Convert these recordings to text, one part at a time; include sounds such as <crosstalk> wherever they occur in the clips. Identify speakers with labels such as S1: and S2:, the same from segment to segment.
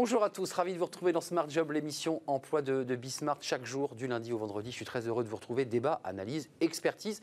S1: Bonjour à tous, ravi de vous retrouver dans Smart Job, l'émission emploi de, de Bismart chaque jour du lundi au vendredi. Je suis très heureux de vous retrouver. Débat, analyse, expertise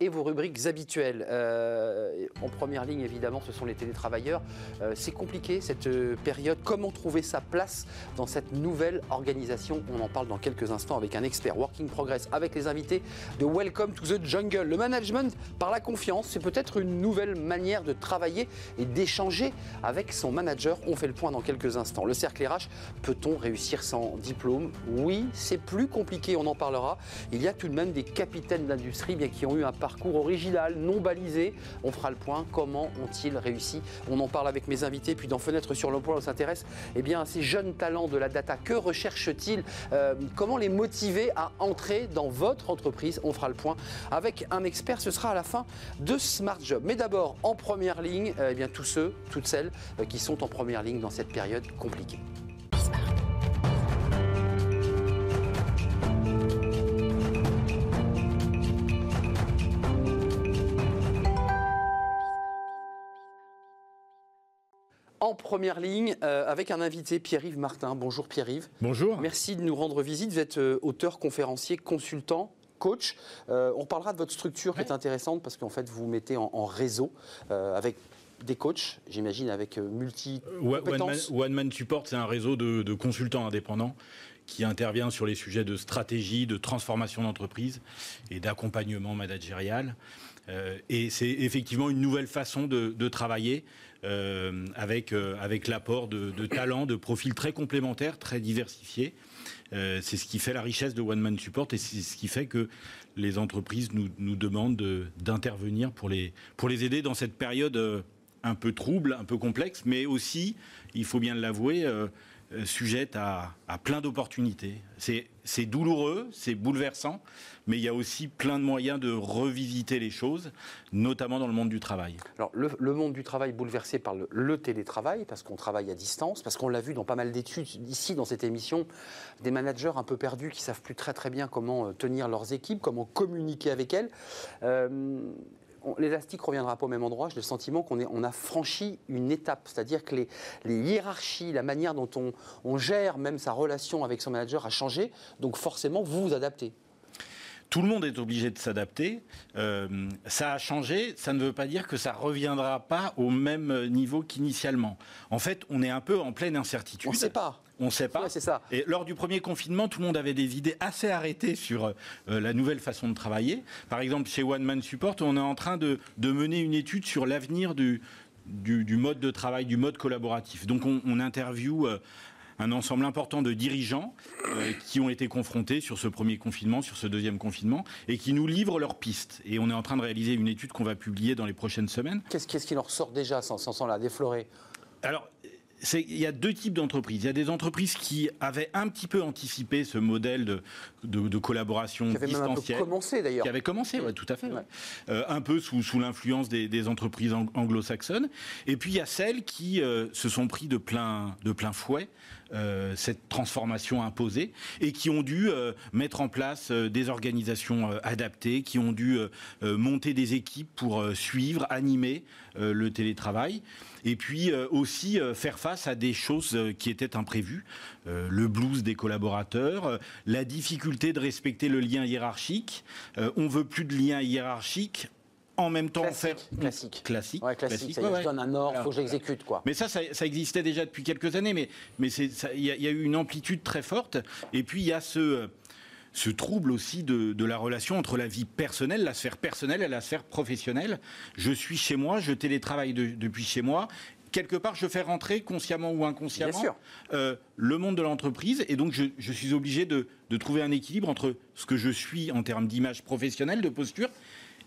S1: et vos rubriques habituelles. Euh, en première ligne, évidemment, ce sont les télétravailleurs. Euh, c'est compliqué cette euh, période. Comment trouver sa place dans cette nouvelle organisation? On en parle dans quelques instants avec un expert Working Progress, avec les invités de Welcome to the Jungle. Le management par la confiance, c'est peut-être une nouvelle manière de travailler et d'échanger avec son manager. On fait le point dans quelques instants. Le cercle RH, peut-on réussir sans diplôme? Oui, c'est plus compliqué, on en parlera. Il y a tout de même des capitaines d'industrie bien qui ont eu un parcours original, non balisé. On fera le point. Comment ont-ils réussi? On en parle avec mes invités. Puis dans Fenêtre sur l'emploi, on s'intéresse eh bien, à ces jeunes talents de la data. Que recherchent-ils? Euh, Comment les motiver à entrer dans votre entreprise? On fera le point avec un expert. Ce sera à la fin de Smart Job. Mais d'abord, en première ligne, euh, eh bien, tous ceux, toutes celles euh, qui sont en première ligne dans cette période compliquée. En première ligne euh, avec un invité, Pierre-Yves Martin. Bonjour Pierre-Yves.
S2: Bonjour.
S1: Merci de nous rendre visite. Vous êtes euh, auteur, conférencier, consultant. Coach, Euh, on parlera de votre structure qui est intéressante parce qu'en fait vous vous mettez en, en réseau avec des coachs, j'imagine avec multi
S2: One,
S1: compétences.
S2: Man, One Man Support, c'est un réseau de, de consultants indépendants qui intervient sur les sujets de stratégie, de transformation d'entreprise et d'accompagnement managérial. Euh, et c'est effectivement une nouvelle façon de, travailler euh, avec, euh, avec l'apport de, talents, de profils très complémentaires, très diversifiés. C'est ce qui fait la richesse de One Man Support et c'est ce qui fait que les entreprises nous, demandent de- d'intervenir pour les, pour les aider dans cette période un peu trouble, un peu complexe, mais aussi, il faut bien l'avouer, sujette à, à plein d'opportunités. C'est c'est douloureux, c'est bouleversant, mais il y a aussi plein de moyens de revisiter les choses, notamment dans le monde du travail.
S1: Alors, le, monde du travail bouleversé par le, télétravail, parce qu'on travaille à distance, parce qu'on l'a vu dans pas mal d'études ici, dans cette émission, des managers un peu perdus qui savent plus très très bien comment euh, tenir leurs équipes, comment communiquer avec elles. Euh, L'élastique reviendra pas au même endroit. J'ai le sentiment qu'on a franchi une étape, c'est-à-dire que les, les hiérarchies, la manière dont on, on gère même sa relation avec son manager a changé. Donc forcément, vous vous adaptez.
S2: Tout le monde est obligé de s'adapter. Euh, ça a changé, ça ne veut pas dire que ça reviendra pas au même niveau qu'initialement. En fait, on est un peu en pleine incertitude.
S1: On ne sait pas.
S2: On ne sait pas.
S1: Ouais, c'est ça.
S2: Et lors du premier confinement, tout le monde avait des idées assez arrêtées sur euh, la nouvelle façon de travailler. Par exemple, chez One Man Support, on est en train de, de mener une étude sur l'avenir du, du, du mode de travail, du mode collaboratif. Donc, on, on interviewe euh, un ensemble important de dirigeants euh, qui ont été confrontés sur ce premier confinement, sur ce deuxième confinement, et qui nous livrent leurs pistes. Et on est en train de réaliser une étude qu'on va publier dans les prochaines semaines.
S1: Qu'est-ce qui leur sort déjà sans, sans, sans la déflorer?
S2: Alors, il y a deux types d'entreprises. Il y a des entreprises qui avaient un petit peu anticipé ce modèle de, de, de collaboration
S1: Qui avait même un peu
S2: distancielle.
S1: commencé d'ailleurs.
S2: Qui avait commencé, ouais, tout à fait. ouais.
S1: Ouais.
S2: Euh, un peu sous, sous l'influence des, des entreprises ang- anglo-saxonnes. Et puis il y a celles qui euh, se sont pris de plein, de plein fouet euh, cette transformation imposée et qui ont dû euh, mettre en place euh, des organisations adaptées, qui ont dû monter des équipes pour suivre, animer le télétravail. Et puis aussi faire face à des choses qui étaient imprévues, le blues des collaborateurs, la difficulté de respecter le lien hiérarchique. On veut plus de lien hiérarchique. En même temps,
S1: Classique,
S2: faire
S1: classique.
S2: classique,
S1: Ouais, classique. ça
S2: ouais,
S1: je donne un ordre, faut que j'exécute quoi.
S2: Mais ça, ça, ça existait déjà depuis quelques années, mais il y, a- il y a eu une amplitude très forte. Et puis il y a ce ce trouble aussi de, de la relation entre la vie personnelle, la sphère personnelle et la sphère professionnelle. Je suis chez moi, je télétravaille de- depuis chez moi. Quelque part, je fais rentrer consciemment ou inconsciemment euh, le monde de l'entreprise, et donc je, je suis obligé de, de trouver un équilibre entre ce que je suis en termes d'image professionnelle, de posture,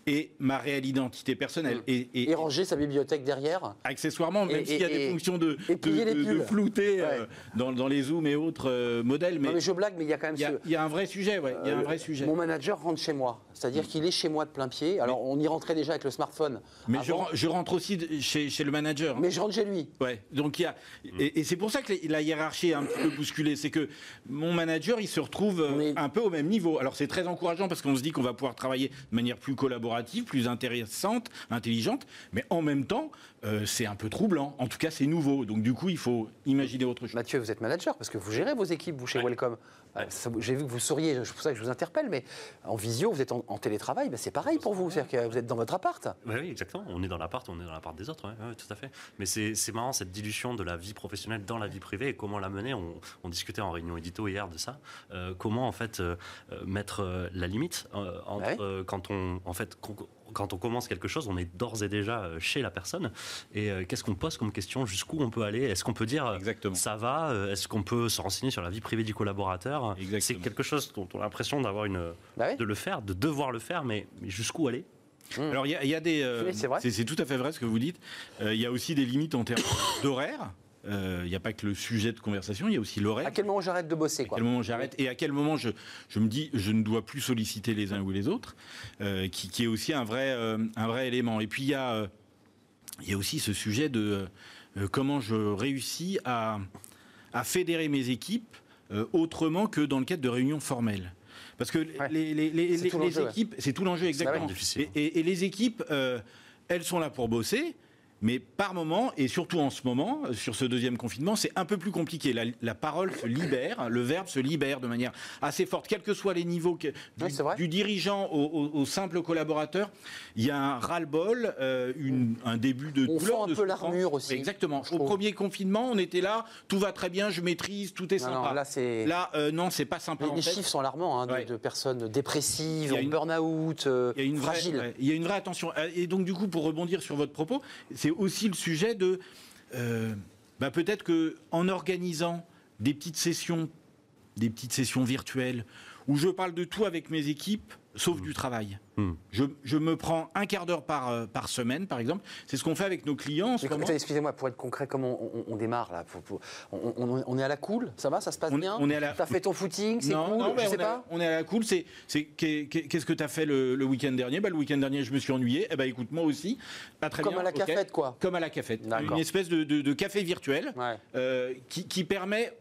S2: et ma réelle identité personnelle. Et, et-
S1: Et ranger sa bibliothèque derrière.
S2: accessoirement, même s'il y a des fonctions de, de, de- de flouter euh,
S1: Ouais.
S2: dans, dans les zooms et autres euh, modèles. Mais
S1: non mais je blague, mais il y a quand même
S2: il y, a-
S1: ce...
S2: il y a un vrai sujet, ouais. Il y a un
S1: Euh,
S2: vrai sujet.
S1: Mon manager rentre chez moi, c'est-à-dire qu'il est chez moi de plein pied. Alors on y rentrait déjà avec le smartphone.
S2: Mais je, rentre aussi chez, chez le manager.
S1: mais je rentre chez lui.
S2: Ouais. Donc il y a et, et c'est pour ça que la hiérarchie est un petit peu bousculée, c'est que mon manager il se retrouve euh,
S1: est-
S2: un peu au même niveau. Alors c'est très encourageant parce qu'on se dit qu'on va pouvoir travailler de manière plus collaborative collaborative, plus intéressante, intelligente, mais en même temps, euh, c'est un peu troublant. En tout cas, c'est nouveau. Donc du coup, il faut imaginer autre chose.
S1: Mathieu, vous êtes manager parce que vous gérez vos équipes, vous, chez Welcome. Euh, j'ai vu que vous souriez, c'est pour ça que je vous interpelle, mais en visio, vous êtes en, télétravail, ben, c'est pareil pour vous, c'est-à-dire que vous êtes dans votre appart.
S3: Oui, exactement, on est dans l'appart, on est dans l'appart des autres, tout à fait. Mais c'est marrant cette dilution de la vie professionnelle dans la vie privée et comment la mener. On, discutait en réunion édito hier de ça. Euh, comment en fait euh, mettre la limite entre quand on en fait quand on commence quelque chose, on est d'ores et déjà euh, chez la personne. Et euh, qu'est-ce qu'on pose comme question? Jusqu'où on peut aller? Est-ce qu'on peut dire euh,
S2: Exactement.
S3: ça va? Est-ce qu'on peut se renseigner sur la vie privée du collaborateur? C'est quelque chose dont on a l'impression d'avoir une, bah de le faire, de devoir le faire, mais, jusqu'où aller?
S2: Mmh. Alors il y, a des, c'est tout à fait vrai ce que vous dites. Il y a aussi des limites en termes d'horaire. Il euh, n'y a pas que le sujet de conversation, il y a aussi l'horaire.
S1: À quel moment j'arrête de bosser
S2: À quel moment j'arrête et à quel moment je, je, me dis je ne dois plus solliciter les uns ou les autres, euh, qui, qui, est aussi un vrai, euh, un vrai élément. Et puis il y a, y a aussi ce sujet de comment je réussis à, à fédérer mes équipes autrement que dans le cadre de réunions formelles. Parce que les, les, les, les équipes, c'est tout l'enjeu exactement. et, et, et, les équipes, elles sont là pour bosser. Mais par moment, et surtout en ce moment, sur ce deuxième confinement, c'est un peu plus compliqué. La, parole se libère, le verbe se libère de manière assez forte, quels que soient les niveaux du, dirigeant au, simple collaborateur. Il y a un ras-le-bol, euh, un début de
S1: on douleur. un peu l'armure aussi.
S2: Exactement. Au premier confinement, on était là, tout va très bien, je maîtrise, tout est sympa.
S1: Non, là, c'est.
S2: Là, euh, non, c'est pas sympa.
S1: Les, chiffres sont alarmants hein, de, personnes dépressives, en burn-out, euh, fragiles.
S2: il y a une vraie attention. Et donc, du coup, pour rebondir sur votre propos, c'est aussi le sujet de euh, bah, peut-être que en organisant des petites sessions, des petites sessions virtuelles où je parle de tout avec mes équipes, sauf mmh. du travail. Hmm. Je, me prends un quart d'heure par, euh, par semaine, par exemple. C'est ce qu'on fait avec nos clients.
S1: Excusez-moi, pour être concret, comment on, démarre là on, est à la cool Ça va Ça se passe bien
S2: on est à la...
S1: T'as fait ton footing C'est cool
S2: non, Je sais pas. On est à la cool. C'est, qu'est-ce que tu as fait le, week-end dernier? Bah, Le week-end dernier, je me suis ennuyé. Eh ben, écoute, moi aussi. Pas très
S1: Comme à la cafette, quoi.
S2: Comme à la cafette. Une espèce de, café virtuel euh, qui, qui permet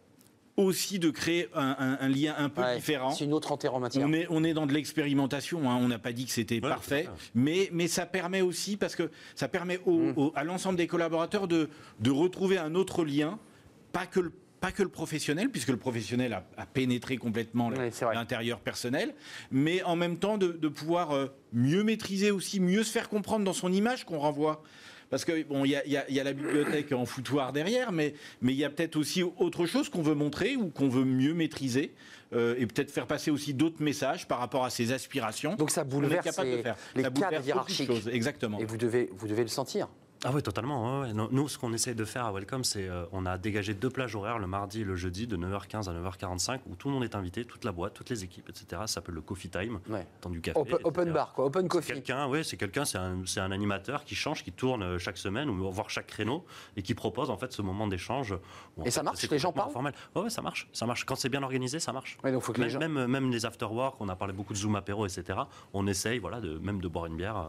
S2: aussi de créer un, lien un peu différent.
S1: C'est une autre enterre en matière.
S2: On est, on est dans de l'expérimentation, hein. on n'a pas dit que c'était parfait, mais, mais ça permet aussi, parce que ça permet mm. à l'ensemble des collaborateurs de, de retrouver un autre lien, pas que le pas que le professionnel, puisque le professionnel a, pénétré complètement l'intérieur personnel, mais en même temps de, pouvoir euh, mieux maîtriser aussi, mieux se faire comprendre dans son image qu'on renvoie. Parce que bon, il y a, la bibliothèque en foutoir derrière, mais mais il y a peut-être aussi autre chose qu'on veut montrer ou qu'on veut mieux maîtriser. Euh, et peut-être faire passer aussi d'autres messages par rapport à ses aspirations.
S1: Donc ça bouleverse les, cadres hiérarchiques.
S2: Exactement.
S1: Et vous devez, vous devez le sentir.
S3: Ah oui, totalement. Nous, ce qu'on essaie de faire à Welcome, c'est euh, on a dégagé deux plages horaires le mardi et le jeudi de 9h15 à 9h45 où tout le monde est invité, toute la boîte, toutes les équipes, etc. Ça s'appelle le Coffee Time,
S1: ouais.
S3: du café.
S1: Open, bar, quoi, open coffee.
S3: Quelqu'un, oui, c'est quelqu'un, c'est un, un, animateur qui change, qui tourne euh, chaque semaine ou voire chaque créneau et qui propose en fait ce moment d'échange.
S1: Et ça marche, les gens parlent?
S3: Formel. Ouais, ça marche, ça marche. Quand c'est bien organisé, ça marche.
S1: donc faut que
S3: même,
S1: les gens...
S3: même, même les after work, on a parlé beaucoup de Zoom apéro, etc. On essaye, voilà, de même de boire une bière.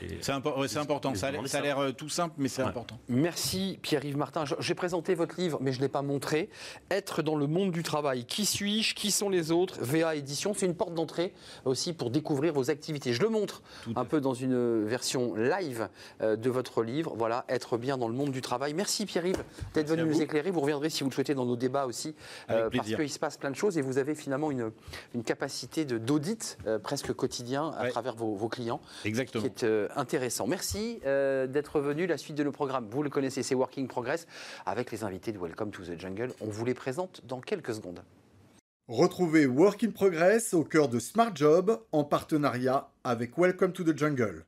S2: Euh, c'est important. Ça a l'air tout simple, mais c'est important.
S1: Merci Pierre-Yves Martin. J'ai présenté votre livre, mais je ne l'ai pas montré. Être dans le monde du travail. Qui suis-je? Qui sont les autres? VA Édition, c'est une porte d'entrée aussi pour découvrir vos activités. Je le montre un peu dans une version live euh, de votre livre. Voilà, être bien dans le monde du travail. Merci Pierre-Yves d'être venu nous éclairer. Vous reviendrez si vous le souhaitez dans nos débats aussi, euh, parce qu'il se passe plein de choses et vous avez finalement une, une capacité d'audit euh, presque quotidien à travers vos, clients,
S2: Exactement.
S1: qui est intéressant. Merci d'être venu. La suite de nos programmes vous le connaissez, c'est Working Progress, avec les invités de Welcome to the Jungle. On vous les présente dans quelques secondes.
S4: Retrouvez Working Progress au cœur de Smart Job en partenariat avec Welcome to the Jungle.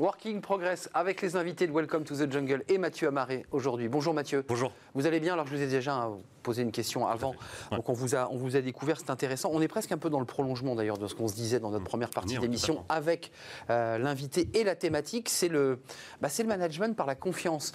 S1: Working Progress avec les invités de Welcome to the Jungle et Mathieu Amaré aujourd'hui. Bonjour Mathieu.
S3: Bonjour.
S1: Vous allez bien? Alors je vous ai déjà posé une question avant. Donc on vous, a, on vous a découvert, c'est intéressant. On est presque un peu dans le prolongement d'ailleurs de ce qu'on se disait dans notre mmh. première partie d'émission avec euh, l'invité et la thématique. C'est le, bah, le management par la confiance.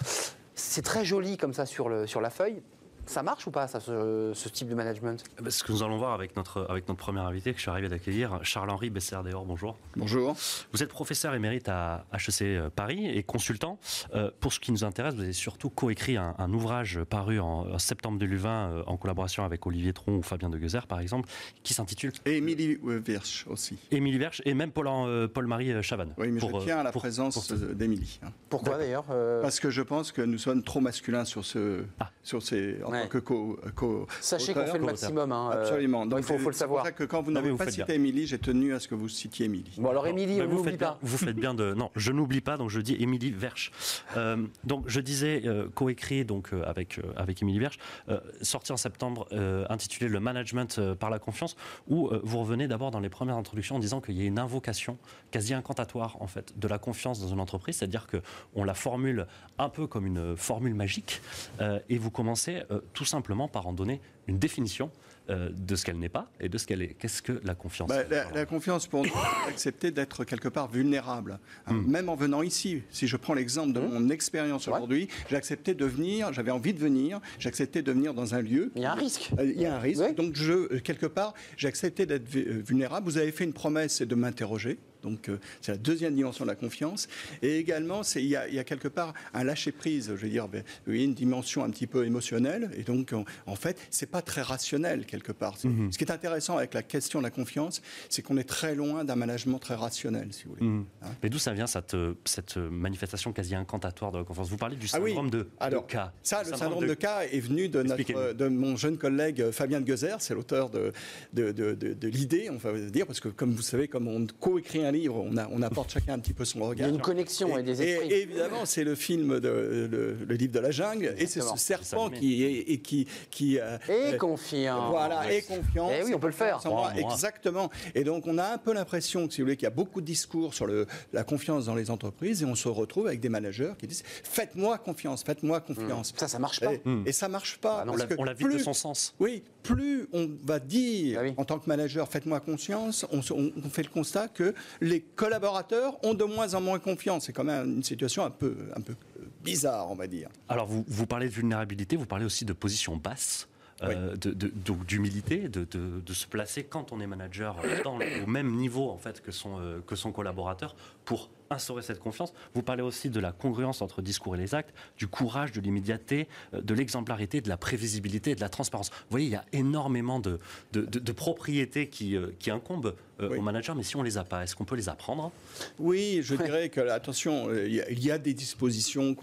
S1: C'est très joli comme ça sur, le, sur la feuille Ça marche ou pas, ça, ce, ce type de management?
S3: Eh ben, Ce que nous allons voir avec notre, avec notre premier invité que je suis arrivé d'accueillir, Charles-Henri Besser-Dehors, bonjour.
S4: Bonjour.
S3: Vous êtes professeur émérite à HEC euh, Paris et consultant. Euh, pour ce qui nous intéresse, vous avez surtout coécrit un, un ouvrage paru en, en septembre 2020 euh, en collaboration avec Olivier Tron ou Fabien de Guezer, par exemple, qui s'intitule
S5: Et Émilie euh, Virch aussi.
S3: Émilie Verche et même Paul- euh, Paul-Marie Chavannes.
S5: Oui, mais
S3: Pour,
S5: je
S3: euh,
S5: tiens à la
S3: pour-
S5: présence euh, d'Émilie. hein.
S1: Pourquoi d'ailleurs euh,
S5: Parce que je pense que nous sommes trop masculins sur ce,
S3: Ah.
S5: sur ces, en
S1: Ouais.
S5: tant que co, co-
S1: Sachez qu'on fait le maximum. hein, euh,
S5: Absolument.
S1: il faut, faut le
S5: c'est
S1: savoir.
S5: pour ça que quand vous n'avez pas cité. Émilie, j'ai tenu à ce que vous citiez Émilie.
S1: Bon, alors, Émilie, on
S3: vous
S1: n'oublie
S3: faites
S1: pas.
S3: bien- vous faites bien de. Non, je n'oublie pas, donc je dis Émilie Verche. Euh, donc je disais euh, coécrit donc euh, avec euh, avec Émilie Verche, euh, sorti en septembre, euh, intitulé Le management par la confiance, où euh, vous revenez d'abord dans les premières introductions en disant qu'il y a une invocation quasi incantatoire en fait de la confiance dans une entreprise, c'est-à-dire que on la formule un peu comme une formule magique, euh, et vous commencez euh, tout simplement par en donner une définition euh, de ce qu'elle n'est pas et de ce qu'elle est. Qu'est-ce que la confiance
S5: Bah, la, la confiance pour nous, c'est accepter d'être quelque part vulnérable. Hein,
S3: Hmm.
S5: Même en venant ici, si je prends l'exemple de mon expérience
S1: Ouais.
S5: aujourd'hui, j'ai accepté de venir, j'avais envie de venir, j'ai accepté de venir dans un lieu.
S1: Il y a un risque.
S5: Euh, Il y a un risque.
S1: Oui.
S5: Donc, je, euh, quelque part, j'ai accepté d'être vu- vulnérable. Vous avez fait une promesse, c'est de m'interroger. Donc, euh, c'est la deuxième dimension de la confiance. Et également, il y, a, il y a quelque part un lâcher-prise, je veux dire, ben, une dimension un petit peu émotionnelle. Et donc, en, en fait, c'est pas très rationnel, quelque part. C'est- Ce qui est intéressant avec la question de la confiance, c'est qu'on est très loin d'un management très rationnel, si vous voulez.
S3: Mhm. Mais d'où ça vient cette, euh, cette manifestation quasi incantatoire de la confiance? Vous parlez du
S5: Ah oui.
S3: syndrome de, de
S5: Alors,
S3: K.
S5: Ça, le syndrome de K est venu de, notre, de mon jeune collègue euh, Fabien de Guezer, c'est l'auteur de, de, de- de- de l'idée, on va dire, parce que comme vous savez, comme on coécrit un livre, on, a- on apporte chacun un petit peu son
S1: Il y
S5: regard.
S1: a une connexion et, des
S5: Et,
S1: esprits.
S5: et évidemment, c'est le film, de, le, le livre de la jungle, et c'est ce serpent qui, est- et qui, qui euh,
S1: Et
S5: euh,
S1: confiant.
S5: voilà, et confiance.
S1: Eh oui, on peut le faire.
S5: Moi. Exactement. Et donc, on a un peu l'impression, que, si vous voulez, qu'il y a beaucoup de discours sur le, la confiance dans les entreprises, et on se retrouve avec des managers qui disent Faites-moi confiance, faites-moi confiance.
S1: Ça, ça marche pas.
S5: Et, et ça marche pas.
S1: Bah non,
S3: On
S5: parce
S3: on la vide de
S5: plus-
S3: son sens.
S5: oui, plus on va dire
S1: Ah oui.
S5: en tant que manager, faites-moi confiance, on, on- on fait le constat que les collaborateurs ont de moins en moins confiance. C'est quand même une situation un peu, un peu bizarre, on va dire.
S3: Alors, vous, vous parlez de vulnérabilité, vous parlez aussi de position basse. euh, de- de- donc d'humilité, de, de- de se placer quand on est manager dans- au même niveau en fait que son, euh, que son collaborateur pour instaurer cette confiance. Vous parlez aussi de la congruence entre discours et les actes, du courage, de l'immédiateté, euh, de l'exemplarité, de la prévisibilité et de la transparence. Vous voyez, il y a énormément de, de, de- de propriétés qui, euh, qui incombent euh,
S5: Oui.
S3: aux managers, mais si on les a pas, est-ce qu'on peut les apprendre?
S5: Oui, je dirais que, attention, il y a- des dispositions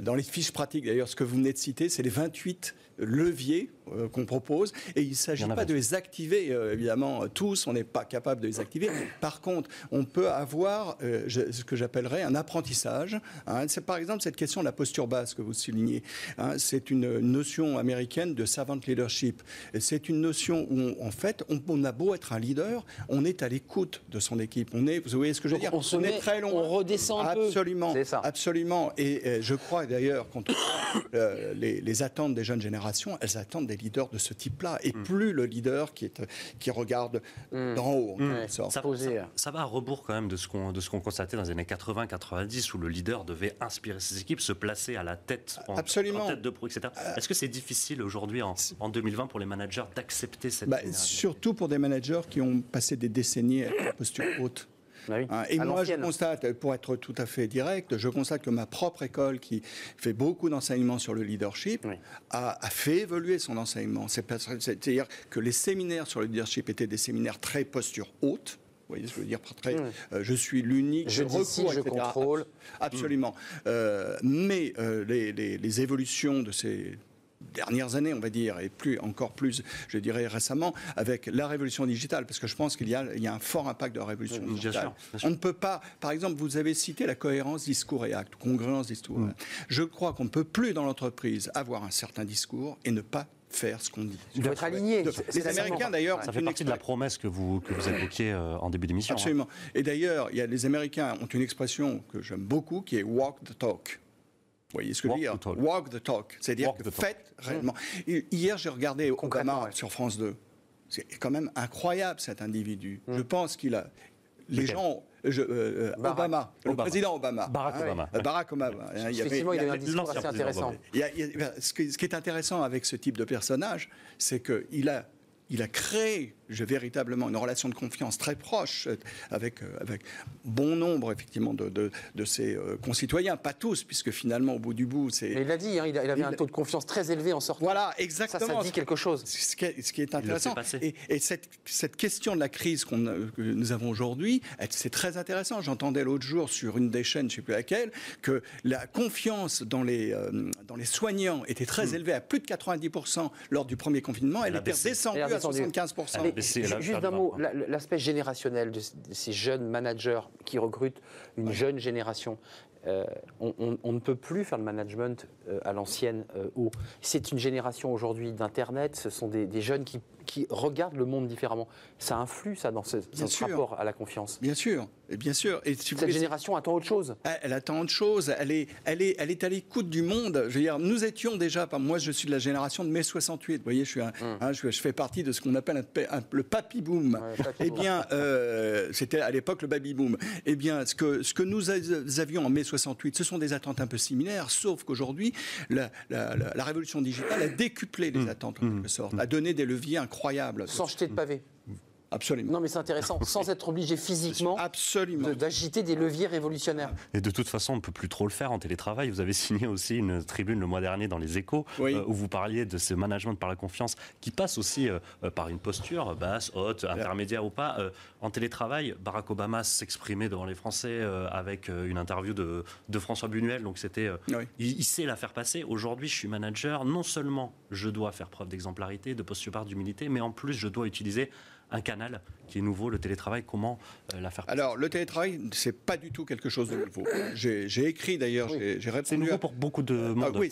S5: dans les fiches pratiques, d'ailleurs, ce que vous venez de citer, c'est les 28 leviers qu'on propose, et il ne s'agit pas de les activer, évidemment, tous, on n'est pas capable de les activer. Par contre, on peut avoir je- ce que j'appellerais un apprentissage. hein. C'est par exemple cette question de la posture basse que vous soulignez. hein. C'est une notion américaine de servant leadership. C'est une notion où, on- en fait, on, on a beau être un leader, on est à l'écoute de son équipe. On est, vous voyez ce que je veux dire?
S1: on se
S5: est
S1: met-
S5: très loin.
S1: on redescend un peu.
S5: Absolument.
S1: C'est ça.
S5: Absolument. Et euh, je crois d'ailleurs, quand on euh, les, les attentes des jeunes générations, elles attendent des leaders de ce type-là. Et
S1: Hmm.
S5: plus le leader qui, est, qui regarde d'en haut, en quelque sorte.
S3: Ça,
S1: Posé.
S3: ça- ça va à rebours quand même de ce qu'on de ce qu'on constatait dans les années 80-90 où le leader devait inspirer ses équipes, se placer à la tête en,
S5: Absolument.
S3: en tête de pro, etc. Est-ce que c'est difficile aujourd'hui en, en 2020 pour les managers d'accepter cette
S5: Bah, surtout pour des managers qui ont passé des décennies une posture haute.
S1: Ah oui,
S5: Hein, et
S1: à
S5: moi, je constate, pour être tout à fait direct, je constate que ma propre école, qui fait beaucoup d'enseignements sur le leadership,
S1: Oui.
S5: a, a fait évoluer son enseignement. C'est-à-dire que les séminaires sur le leadership étaient des séminaires très posture haute. Vous voyez ce que je veux dire très, euh, Je suis l'unique.
S1: Je
S5: recours,
S1: décide, je
S5: etc.
S1: contrôle.
S5: Absolument. Euh, mais euh, les, les- les évolutions de ces dernières années, on va dire, et plus, encore plus, je dirais récemment, avec la révolution digitale, parce que je pense qu'il y a, il y a un fort impact de la révolution digitale.
S3: sûr, bien sûr.
S5: On ne peut pas, par exemple, vous avez cité la cohérence discours et acte, congruence discours. acte. Je crois qu'on ne peut plus dans l'entreprise avoir un certain discours et ne pas faire ce qu'on dit.
S1: Il faut être aligné.
S5: Les Américains, d'ailleurs,
S3: Ça fait partie de la promesse que vous, que vous évoquiez euh, en début d'émission. hein.
S5: Absolument. Et d'ailleurs, il y a les Américains ont une expression que j'aime beaucoup qui est walk the talk. Vous voyez ce que
S3: Walk
S5: je veux dire
S3: the talk.
S5: Walk the talk. C'est-à-dire que faites réellement. Et Hier, j'ai regardé Obama
S1: ouais.
S5: sur France 2. C'est quand même incroyable cet individu. Je pense qu'il a. Les
S3: Lequel
S5: gens, je- euh,
S1: Barack.
S5: Obama, le
S3: Obama.
S5: président Obama.
S3: Barack
S5: Hein,
S3: Obama.
S5: euh, Barack Obama. Hein, il y avait-
S1: Effectivement, il
S5: il y
S1: avait un discours assez intéressant.
S5: Il y a- il y a- ce, qui, ce qui est intéressant avec ce type de personnage, c'est qu'il a, il a créé je, véritablement une relation de confiance très proche euh, avec, euh, avec bon nombre, effectivement, de, de, de ses euh, concitoyens. Pas tous, puisque finalement, au bout du bout, c'est...
S1: Mais il l'a dit, hein, il, a- il avait
S5: Il-
S1: un taux de confiance très élevé en sortant.
S5: Voilà,
S1: ça,
S5: exactement.
S1: ça dit quelque chose.
S5: Ce qui est, ce qui est intéressant. Et, et cette, cette question de la crise qu'on que nous avons aujourd'hui, c'est très intéressant. J'entendais l'autre jour sur une des chaînes, je ne sais plus laquelle, que la confiance dans les, euh, dans les soignants était très élevée à plus de 90% lors du premier confinement. Elle,
S3: Elle
S5: était descendue à
S1: descendu.
S5: 75%.
S1: Juste d'un mot,
S3: 20 points.
S1: la- l'aspect générationnel de, ces jeunes managers qui recrutent une jeune génération. Euh, on, on- on ne peut plus faire le management euh, à l'ancienne euh, haut. C'est une génération aujourd'hui d'Internet, ce sont des, des jeunes qui, qui regardent le monde différemment. Ça influe, ça, dans ce, dans ce
S5: sûr.
S1: rapport à la confiance.
S5: Bien sûr, et bien sûr. Et si vous
S1: Cette
S5: voulez,
S1: génération attend autre chose.
S5: Elle, elle attend autre chose. Elle est, elle est, elle est à l'écoute du monde. Je veux dire, nous étions déjà, moi, je suis de la génération de mai 68. Vous voyez, je suis, un, hein, je, je fais partie de ce qu'on appelle un pa- un- le papy boom.
S1: Ouais, papy
S5: eh
S1: boom.
S5: bien, euh, c'était à l'époque le baby boom. Eh bien, ce que, ce que nous avions en mai 68, ce sont des attentes un peu similaires, sauf qu'aujourd'hui, la, la- la- la révolution digitale a décuplé les attentes en quelque sorte, a donné des leviers incroyables.
S1: Sans jeter de pavé.
S5: Absolument.
S1: Non, mais c'est intéressant. <laughs> Sans être obligé physiquement
S5: Absolument.
S1: de- d'agiter des leviers révolutionnaires.
S3: Et de toute façon, on ne peut plus trop le faire en télétravail. Vous avez <laughs> signé aussi une tribune le mois dernier dans les échos
S5: Oui.
S3: euh, où vous parliez de ce management par la confiance qui passe aussi euh, euh, par une posture basse, haute, intermédiaire ou pas. Euh, en télétravail, Barack Obama s'exprimait devant les Français euh, avec euh, une interview de, de François Buñuel. Donc c'était, euh,
S5: Oui.
S3: il, il sait la faire passer. Aujourd'hui, je suis manager. Non seulement je dois faire preuve d'exemplarité, de posture d'humilité, mais en plus je dois utiliser un canal qui est nouveau, le télétravail. Comment euh, la faire passer
S5: Alors, le télétravail, c'est pas du tout quelque chose de nouveau. J'ai écrit d'ailleurs,
S1: Oui.
S5: j'ai j'ai répondu.
S3: C'est nouveau
S5: à-
S3: pour beaucoup de monde.
S5: Ah oui,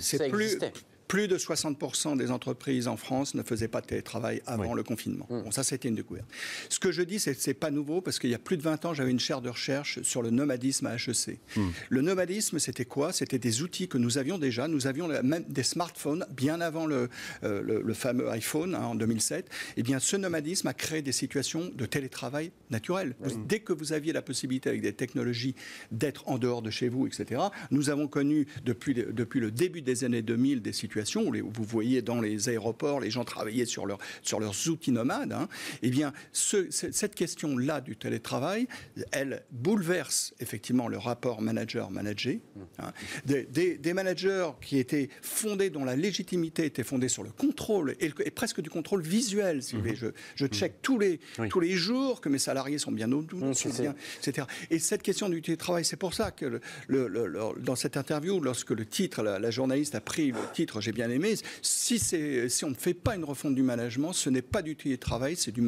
S5: c'est plus,
S1: existait.
S5: Plus de 60% des entreprises en France ne faisaient pas de télétravail avant
S3: Oui.
S5: le confinement.
S1: Mm.
S5: Bon, ça, c'était une découverte. Ce que je dis, c'est que c'est pas nouveau parce qu'il y a plus de 20 ans, j'avais une chaire de recherche sur le nomadisme à HEC.
S3: Mm.
S5: Le nomadisme, c'était quoi? C'était des outils que nous avions déjà. Nous avions même des smartphones bien avant le, euh, le, le fameux iPhone hein, en 2007. Eh bien, ce nomadisme a créé des situations de télétravail naturel. Vous- Dès que vous aviez la possibilité avec des technologies d'être en dehors de chez vous, etc., nous avons connu depuis, depuis le début des années 2000 des situations où vous voyez dans les aéroports, les gens travaillaient sur, leur, sur leurs outils nomades. hein. Eh bien, ce- ce- cette question-là du télétravail, elle bouleverse effectivement le rapport manager-manager. hein. Des, des- des managers qui étaient fondés, dont la légitimité était fondée sur le contrôle et, le- et presque du contrôle visuel. Si vous voulez. Je, je check tous, les,
S3: Oui.
S5: tous les jours que mes salariés sont bien au sont bien, etc. Et cette question du télétravail, c'est pour ça que le- le- dans cette interview, lorsque le titre, la, la journaliste a pris le titre, j'ai bien aimé, si, c'est- si on ne fait pas une refonte du management, ce n'est pas du télétravail, c'est du,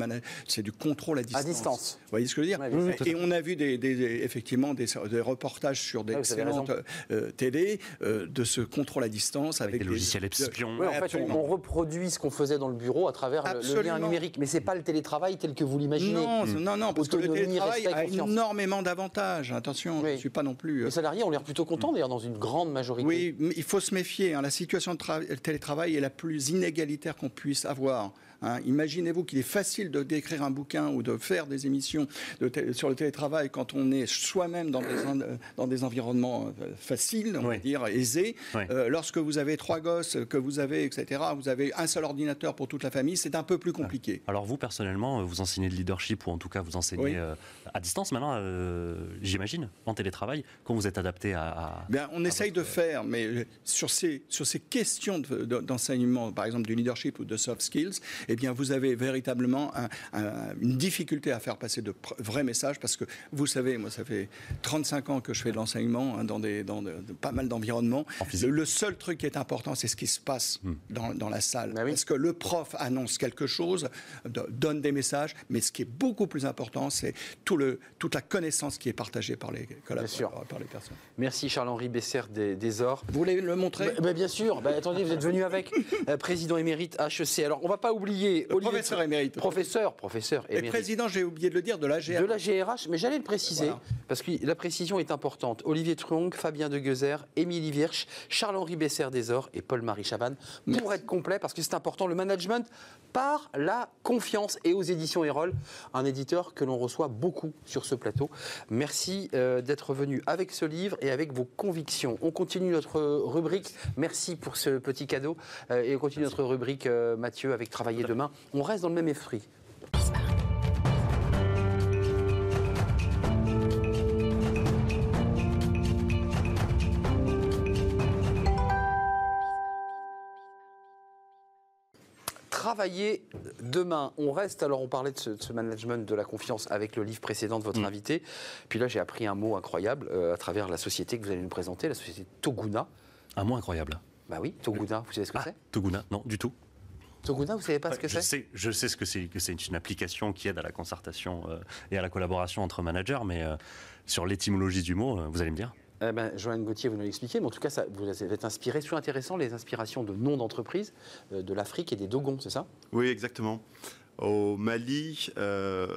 S5: c'est du contrôle à distance.
S1: distance.
S5: Vous voyez ce que je veux dire. Et on a vu des, des- effectivement des, des reportages sur des
S1: Ouais, vous avez
S5: excellentes euh, télé euh, de ce contrôle à distance avec,
S3: des logiciels
S5: de-
S3: espions.
S1: Oui, en fait, on, reproduit ce qu'on faisait dans le bureau à travers le- le, lien numérique. Mais c'est pas le télétravail tel que vous l'imaginez.
S5: Non, non, non, parce que le
S1: Autonomie,
S5: télétravail a
S1: confiance.
S5: énormément d'avantages. Attention,
S1: Oui.
S5: je ne suis pas non plus. euh,
S1: Les salariés ont l'air plutôt contents, d'ailleurs, dans une grande majorité.
S5: Oui, mais il faut se méfier. hein. La situation de télétravail est la plus inégalitaire qu'on puisse avoir. Hein. Imaginez-vous qu'il est facile de d'écrire un bouquin ou de faire des émissions de sur le télétravail quand on est soi-même dans, euh, dans des environnements euh, faciles, on va dire aisés.
S3: Oui.
S5: Euh, lorsque vous avez trois gosses, que vous avez, etc., vous avez un seul ordinateur pour toute la famille, c'est un peu plus compliqué.
S3: Alors vous, personnellement, vous enseignez le leadership ou en tout cas vous enseignez
S5: Oui.
S3: euh, à distance maintenant, euh, j'imagine, en télétravail, quand vous êtes adapté à... à-
S5: Bien, on essaye de faire, mais sur ces, sur ces questions de- de- d'enseignement, par exemple du leadership ou de soft skills, eh bien, vous avez véritablement un- un- une difficulté à faire passer de pr- vrais messages parce que vous savez, moi, ça fait 35 ans que je fais de l'enseignement hein, dans, des, dans de- de- pas mal d'environnements. Le, le seul truc qui est important, c'est ce qui se passe dans, dans la salle.
S1: Bah oui.
S5: Parce que le prof annonce quelque chose, do- donne des messages, mais ce qui est beaucoup plus important, c'est tout le, toute la connaissance qui est partagée par les collaborateurs, par les personnes.
S1: Merci Charles-Henri Besser des, des Ors.
S5: Vous voulez le montrer?
S1: Bah, bah, bien sûr, Bah, attendez, vous êtes venu avec <laughs> euh, président émérite HEC. Alors, on va pas oublier Olivier,
S5: Le
S1: Olivier
S5: professeur émérite.
S1: Professeur, professeur
S5: Et
S1: émérite.
S5: président, j'ai oublié de le dire, de la
S1: De la GRH, mais j'allais le préciser,
S5: Voilà.
S1: parce que la précision est importante. Olivier Truong, Fabien de Guezer, Émilie Virch, Charles-Henri Besser-Desor et Paul-Marie Chavannes, pour être complet, parce que c'est important, le management par la confiance. Et aux éditions Erol, un éditeur que l'on reçoit beaucoup sur ce plateau. Merci euh, d'être venu avec ce livre et avec vos convictions. On continue notre rubrique. Merci pour ce petit cadeau. Euh, et on continue notre rubrique, euh, Mathieu, avec Travailler demain. On reste dans le même esprit. Travailler demain. On reste, alors on parlait de ce, de ce management de la confiance avec le livre précédent de votre
S3: Mm.
S1: invité. Puis là, j'ai appris un mot incroyable euh, à travers la société que vous allez nous présenter, la société Toguna.
S3: Un mot incroyable.
S1: Bah oui, Toguna, vous savez ce que
S3: Ah,
S1: c'est?
S3: Toguna, non, du tout.
S1: Toguna, vous savez pas ce que
S3: je,
S1: c'est
S3: sais, je sais ce que c'est, que c'est une application qui aide à la concertation euh, et à la collaboration entre managers, mais euh, sur l'étymologie du mot, euh, vous allez me dire
S1: Eh ben, Joanne Gauthier, vous nous l'expliquez, mais en tout cas, ça, vous êtes inspiré, c'est intéressant, les inspirations de noms d'entreprises euh, de l'Afrique et des Dogons, c'est ça?
S6: Oui, exactement. Au Mali, euh,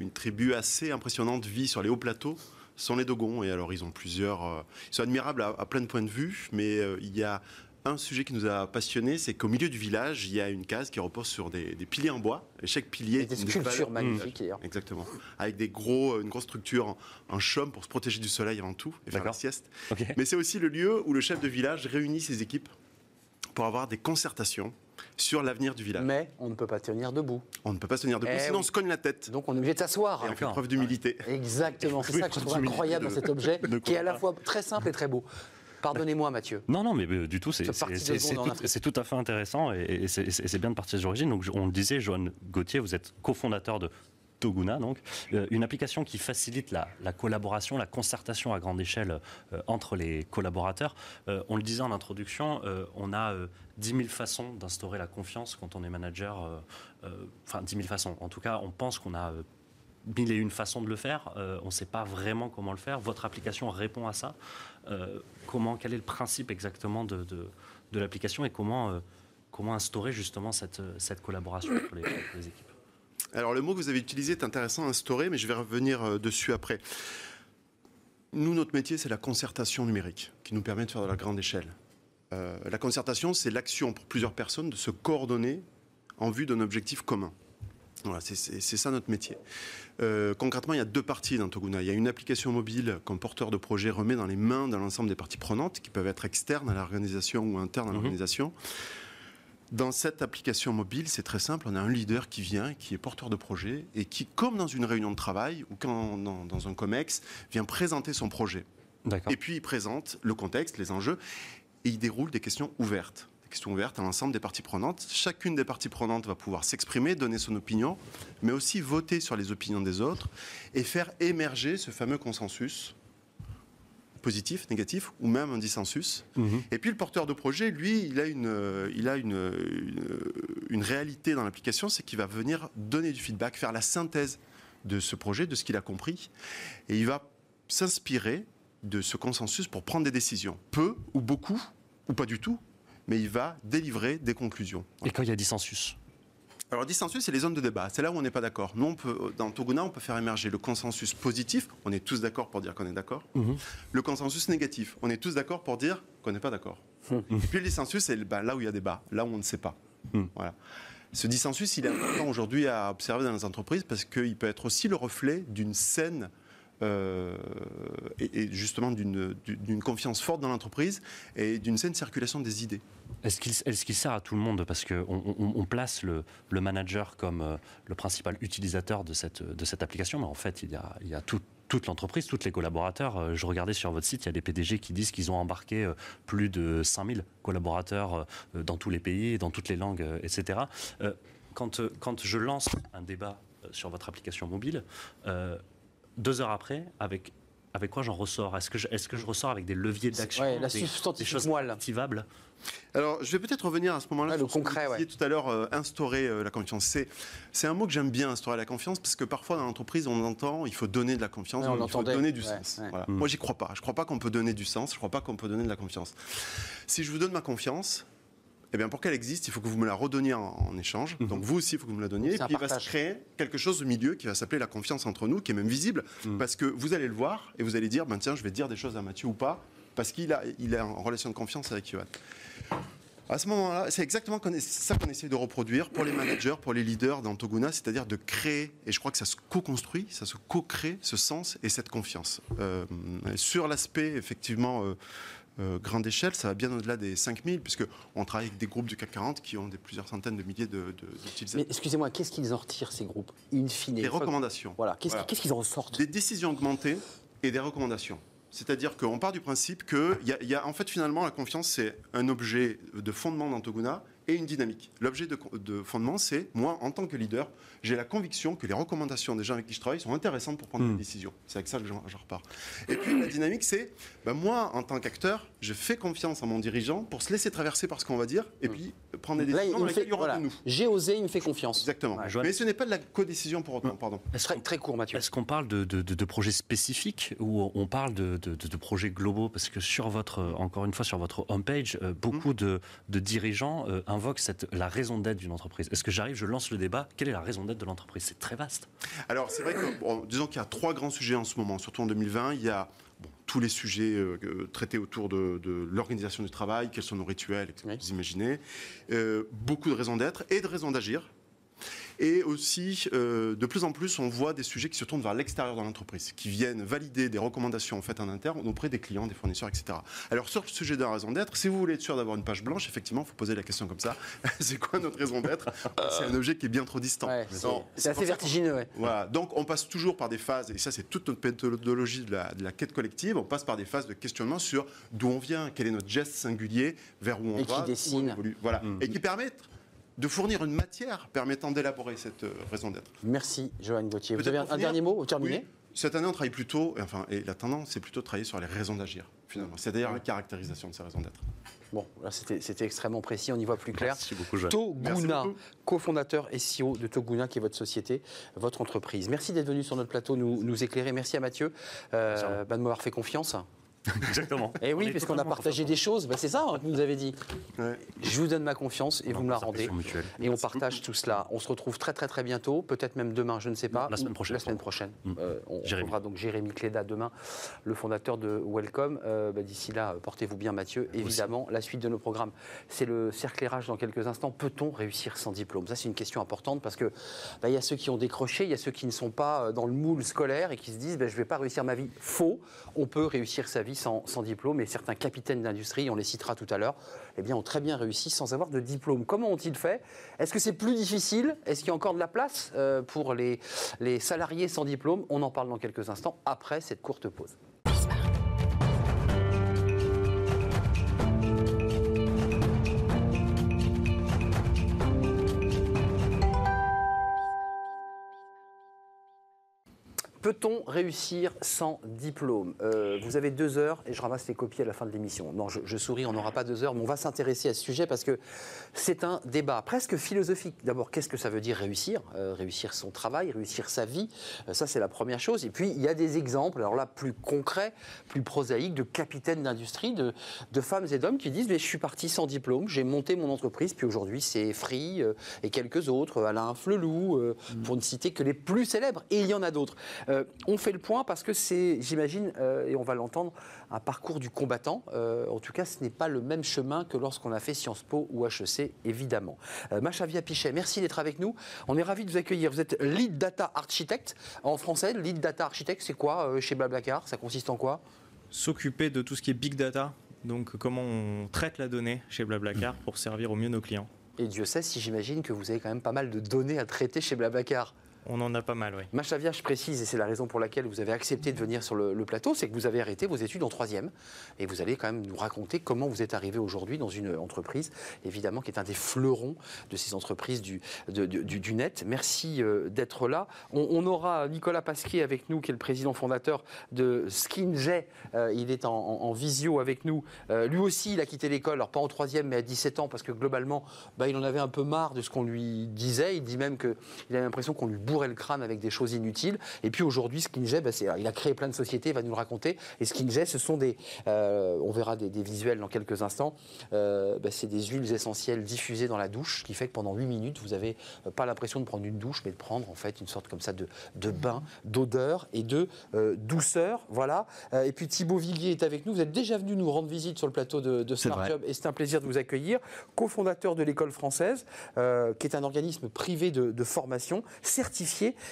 S6: une tribu assez impressionnante vit sur les hauts plateaux. Ce sont les Dogons. Et alors, ils ont plusieurs. ils sont admirables à, à plein de points de vue, mais euh, il y a un sujet qui nous a passionnés c'est qu'au milieu du village, il y a une case qui repose sur des, des piliers en bois. Et chaque pilier
S1: Et des
S6: est une
S1: sculptures magnifiques, d'ailleurs.
S6: Exactement. Avec des gros, une grosse structure en, en chaume pour se protéger du soleil avant tout et faire la sieste. Mais c'est aussi le lieu où le chef de village réunit ses équipes pour avoir des concertations sur l'avenir du village.
S1: Mais on ne peut pas tenir debout.
S6: On ne peut pas se tenir debout,
S1: Eh
S6: sinon
S1: oui.
S6: on se cogne la tête.
S1: Donc on est obligé de s'asseoir.
S6: Et on fait preuve d'humilité.
S1: Exactement, c'est
S3: Oui,
S1: ça que je trouve incroyable
S6: de-
S1: dans cet objet, <laughs> qui est à la fois très simple et très beau. Pardonnez-moi, Mathieu.
S3: Non, non, mais euh, du tout, c'est tout, à fait intéressant et, et c'est- bien de partir des origines. Donc, on le disait, Johan Gauthier, vous êtes cofondateur de Toguna, donc euh, une application qui facilite la, la collaboration, la concertation à grande échelle euh, entre les collaborateurs. Euh, on le disait en introduction, on a euh, 10 000 façons d'instaurer la confiance quand on est manager. Enfin, 10 000 façons. En tout cas, on pense qu'on a mille et une façons de le faire. On ne sait pas vraiment comment le faire. Votre application répond à ça. Euh, comment, quel est le principe exactement de, de, l'application et comment, euh, comment instaurer justement cette, euh, cette collaboration entre les, équipes?
S6: Alors le mot que vous avez utilisé est intéressant, instauré, mais je vais revenir dessus après. Nous, notre métier, c'est la concertation numérique, qui nous permet de faire de la grande échelle. La concertation, c'est l'action pour plusieurs personnes de se coordonner en vue d'un objectif commun. Voilà, c'est- ça notre métier. Euh, concrètement, il y a deux parties dans Toguna. Il y a une application mobile qu'un porteur de projet remet dans les mains de l'ensemble des parties prenantes, qui peuvent être externes à l'organisation ou internes à
S3: Mhm.
S6: l'organisation. Dans cette application mobile, c'est très simple. On a un leader qui vient, qui est porteur de projet et qui, comme dans une réunion de travail ou quand dans, dans un COMEX, vient présenter son projet. Et puis il présente le contexte, les enjeux, et il déroule des questions ouvertes. Des questions ouvertes à l'ensemble des parties prenantes. Chacune des parties prenantes va pouvoir s'exprimer, donner son opinion, mais aussi voter sur les opinions des autres et faire émerger ce fameux consensus positif, négatif, ou même un dissensus.
S3: Mhm.
S6: Et puis le porteur de projet, lui, il a une, euh, il a une, une, une réalité dans l'application, c'est qu'il va venir donner du feedback, faire la synthèse de ce projet, de ce qu'il a compris, et il va s'inspirer de ce consensus pour prendre des décisions. Peu ou beaucoup, ou pas du tout, mais il va délivrer des conclusions.
S3: Et quand il y a dissensus
S6: Alors, dissensus, c'est les zones de débat. C'est là où on n'est pas d'accord. Nous, on peut, dans Toguna, on peut faire émerger le consensus positif. On est tous d'accord pour dire qu'on est d'accord.
S3: Mhm.
S6: Le consensus négatif. On est tous d'accord pour dire qu'on n'est pas d'accord. Et puis, le dissensus, c'est bah, là où il y a débat, là où on ne sait pas.
S3: Mhm.
S6: Voilà. Ce dissensus, il est important aujourd'hui à observer dans les entreprises parce qu'il peut être aussi le reflet d'une saine euh, et, justement d'une confiance forte dans l'entreprise et d'une saine circulation des idées.
S3: Est-ce qu'il sert à tout le monde? Parce qu'on on, on place le, manager comme euh, le principal utilisateur de cette, application, mais en fait, il y a, toute l'entreprise, tous les collaborateurs. Euh, Je regardais sur votre site, il y a des PDG qui disent qu'ils ont embarqué plus de 5000 collaborateurs dans tous les pays, dans toutes les langues, etc. Quand, je lance un débat sur votre application mobile, deux heures après, avec, avec quoi j'en ressors? Est-ce que, je, est-ce que je ressors avec des leviers d'action
S1: Ouais, la
S3: des, des choses
S1: moelle.
S3: activables?
S6: Alors, je vais peut-être revenir à ce moment-là
S1: Ouais,
S6: sur
S1: le
S6: ce que
S1: concret,
S6: vous
S1: ouais.
S6: tout à l'heure, euh, instaurer euh, la confiance. C'est, c'est un mot que j'aime bien, instaurer la confiance, parce que parfois dans l'entreprise, on entend il faut donner de la confiance,
S1: Ouais, on
S6: il faut donner du
S1: Ouais,
S6: sens.
S1: ouais.
S6: Voilà.
S3: Mm.
S6: Moi, j'y crois pas. Je crois pas qu'on peut donner du sens, je crois pas qu'on peut donner de la confiance. Si je vous donne ma confiance, eh bien, pour qu'elle existe, il faut que vous me la redonniez en, en échange. Donc, vous aussi, il faut que vous me la donniez. Et puis, il va se créer quelque chose au milieu qui va s'appeler la confiance entre nous, qui est même visible, parce que vous allez le voir et vous allez dire, ben, tiens, je vais dire des choses à Mathieu ou pas, parce qu'il a, il est en relation de confiance avec Johan. À ce moment-là, c'est exactement ça qu'on essaie de reproduire pour les managers, pour les leaders dans Toguna, c'est-à-dire de créer, et je crois que ça se co-construit, ça se co-crée ce sens et cette confiance. Euh, sur l'aspect, effectivement, euh, euh, grande échelle, ça va bien au-delà des 5000, puisqu'on travaille avec des groupes du CAC 40 qui ont des plusieurs centaines de milliers de- de- d'utilisateurs.
S1: Mais excusez-moi, qu'est-ce qu'ils en retirent, ces groupes In fine?
S6: Des recommandations.
S1: Voilà, qu'est-ce
S6: Voilà.
S1: qu'ils en ressortent?
S6: Des décisions augmentées et des recommandations. C'est-à-dire qu'on part du principe que, y a- il y a, en fait, finalement, la confiance, c'est un objet de fondement d'Antoguna et une dynamique. L'objet de, de fondement, c'est, moi, en tant que leader, j'ai la conviction que les recommandations des gens avec qui je travaille sont intéressantes pour prendre des décisions. C'est avec ça que j'en j'en repars. Et puis, la dynamique, c'est, ben, moi, en tant qu'acteur, je fais confiance à mon dirigeant pour se laisser traverser par ce qu'on va dire et puis prendre des
S1: Là,
S6: décisions
S1: il
S6: dans
S1: fait,
S6: il y aura
S1: voilà,
S6: de nous.
S1: j'ai osé, il me fait confiance.
S6: Exactement. Mais ce n'est pas de la codécision pour autant, pardon.
S1: Très, très court, Mathieu.
S3: Est-ce qu'on parle de, de- de- de projets spécifiques ou on parle de, de- de- de projets globaux? Parce que sur votre, euh, encore une fois, sur votre homepage, euh, beaucoup de, de dirigeants euh, invoquent cette, la raison d'être d'une entreprise. Est-ce que j'arrive, je lance le débat? Quelle est la raison d'être de l'entreprise C'est très vaste.
S6: Alors, c'est vrai que, bon, disons qu'il y a trois grands sujets en ce moment, surtout en 2020. Il y a bon, tous les sujets euh, euh, traités autour de, de l'organisation du travail, quels sont nos rituels, etc.
S1: Oui.
S6: Vous imaginez. Euh, beaucoup de raisons d'être et de raisons d'agir. Et aussi, euh, de plus en plus, on voit des sujets qui se tournent vers l'extérieur de l'entreprise, qui viennent valider des recommandations faites en interne auprès des clients, des fournisseurs, etc. Alors, sur le sujet de la raison d'être, si vous voulez être sûr d'avoir une page blanche, effectivement, il faut poser la question comme ça. <laughs> c'est quoi notre raison d'être? C'est un objet qui est bien trop distant.
S1: Ouais, c'est- assez vertigineux. ouais.
S6: voilà, donc on passe toujours par des phases, et ça c'est toute notre méthodologie de la, de la quête collective, on passe par des phases de questionnement sur d'où on vient, quel est notre geste singulier, vers où on
S1: Et qui
S6: va, où on
S1: dessine.
S6: Voilà, et qui permettent de fournir une matière permettant d'élaborer cette euh, raison d'être.
S1: Merci, Johan Gauthier. Vous
S6: Peut-être
S1: avez un, dernier mot terminez
S6: Oui. Cette année, on travaille plutôt, et enfin, et la tendance, c'est plutôt de travailler sur les raisons d'agir, finalement. C'est-à-dire la caractérisation de ces raisons d'être.
S1: Bon, là c'était c'était extrêmement précis, on y voit plus clair.
S3: Merci beaucoup, Joanne.
S6: Merci
S1: Toguna, cofondateur SEO de Toguna, qui est votre société, votre entreprise. Merci d'être venu sur notre plateau nous, nous éclairer. Merci à Mathieu euh, bah, de m'avoir fait confiance. <laughs>
S3: Exactement.
S1: Et oui,
S3: On est
S1: puisqu'on a partagé des choses, bah, c'est ça hein, que vous nous avez dit.
S6: Ouais.
S1: Je vous donne ma confiance et vous me la rendez. Et on partage tout cela. On se retrouve très très très bientôt, peut-être même demain, je ne sais pas.
S3: La semaine prochaine,
S1: La semaine prochaine.
S3: Mm.
S1: Euh, on retrouvera donc Jérémy Cléda demain, le fondateur de Welcome. Euh, bah, D'ici là, euh, portez-vous bien Mathieu. Évidemment, la suite de nos programmes, c'est le cerclérage dans quelques instants. Peut-on réussir sans diplôme? Ça, c'est une question importante parce que bah, il y a ceux qui ont décroché, il y a ceux qui ne sont pas dans le moule scolaire et qui se disent je ne vais pas réussir ma vie. Faux. On peut réussir sa vie sans, diplôme et certains capitaines d'industrie, on les citera tout à l'heure, eh bien, ont très bien réussi sans avoir de diplôme. Comment ont-ils fait? Est-ce que c'est plus difficile? Est-ce qu'il y a encore de la place euh, pour les salariés sans diplôme? On en parle dans quelques instants après cette courte pause. Peut-on réussir sans diplôme Euh, Vous avez deux heures et je ramasse les copies à la fin de l'émission. Non, je, je souris, on n'aura pas deux heures, mais on va s'intéresser à ce sujet parce que c'est un débat presque philosophique. D'abord, qu'est-ce que ça veut dire réussir Euh, Réussir son travail, réussir sa vie, Euh, ça c'est la première chose. Et puis, il y a des exemples, alors là, plus concrets, plus prosaïques, de capitaines d'industrie, de, de femmes et d'hommes qui disent mais Je suis parti sans diplôme, j'ai monté mon entreprise, puis aujourd'hui c'est Free et quelques autres, Alain Flelou, euh, pour ne citer que les plus célèbres. Et il y en a d'autres. Euh, on fait le point parce que c'est, j'imagine, euh, et on va l'entendre, un parcours du combattant. Euh, en tout cas, ce n'est pas le même chemin que lorsqu'on a fait Sciences Po ou HEC, évidemment. Machavia Pichet, merci d'être avec nous. On est ravis de vous accueillir. Vous êtes Lead Data Architect. En français, Lead Data Architect, c'est quoi chez Blablacar? Ça consiste en quoi?
S7: S'occuper de tout ce qui est big data, donc comment on traite la donnée chez Blablacar pour servir au mieux nos clients.
S1: Et Dieu sait si j'imagine que vous avez quand même pas mal de données à traiter chez Blablacar.
S7: On en a pas mal, oui.
S1: Machavia, je précise, et c'est la raison pour laquelle vous avez accepté de venir sur le, plateau, c'est que vous avez arrêté vos études en troisième. Et vous allez quand même nous raconter comment vous êtes arrivé aujourd'hui dans une entreprise, évidemment, qui est un des fleurons de ces entreprises du, net. Merci euh, d'être là. On, aura Nicolas Pasquier avec nous, qui est le président fondateur de SkinJ. Euh, il est en visio avec nous. Euh, lui aussi, il a quitté l'école, alors pas en troisième, mais à 17 ans, parce que globalement, bah, il en avait un peu marre de ce qu'on lui disait. Il dit même qu'il avait l'impression qu'on lui bourrait bourrer le crâne avec des choses inutiles. Et puis aujourd'hui, Skinjet, bah, il a créé plein de sociétés, il va nous le raconter. Et Skinjet, ce sont des, euh, on verra des, des visuels dans quelques instants. Euh, bah, c'est des huiles essentielles diffusées dans la douche, ce qui fait que pendant 8 minutes, vous n'avez pas l'impression de prendre une douche, mais de prendre en fait une sorte comme ça de, de bain, d'odeur et de euh, douceur. Voilà. Euh, et puis Thibaut Viguier est avec nous. Vous êtes déjà venu nous rendre visite sur le plateau de, de Smart. Job et c'est un plaisir de vous accueillir. Co-fondateur de l'école française, euh, qui est un organisme privé de, de formation certifié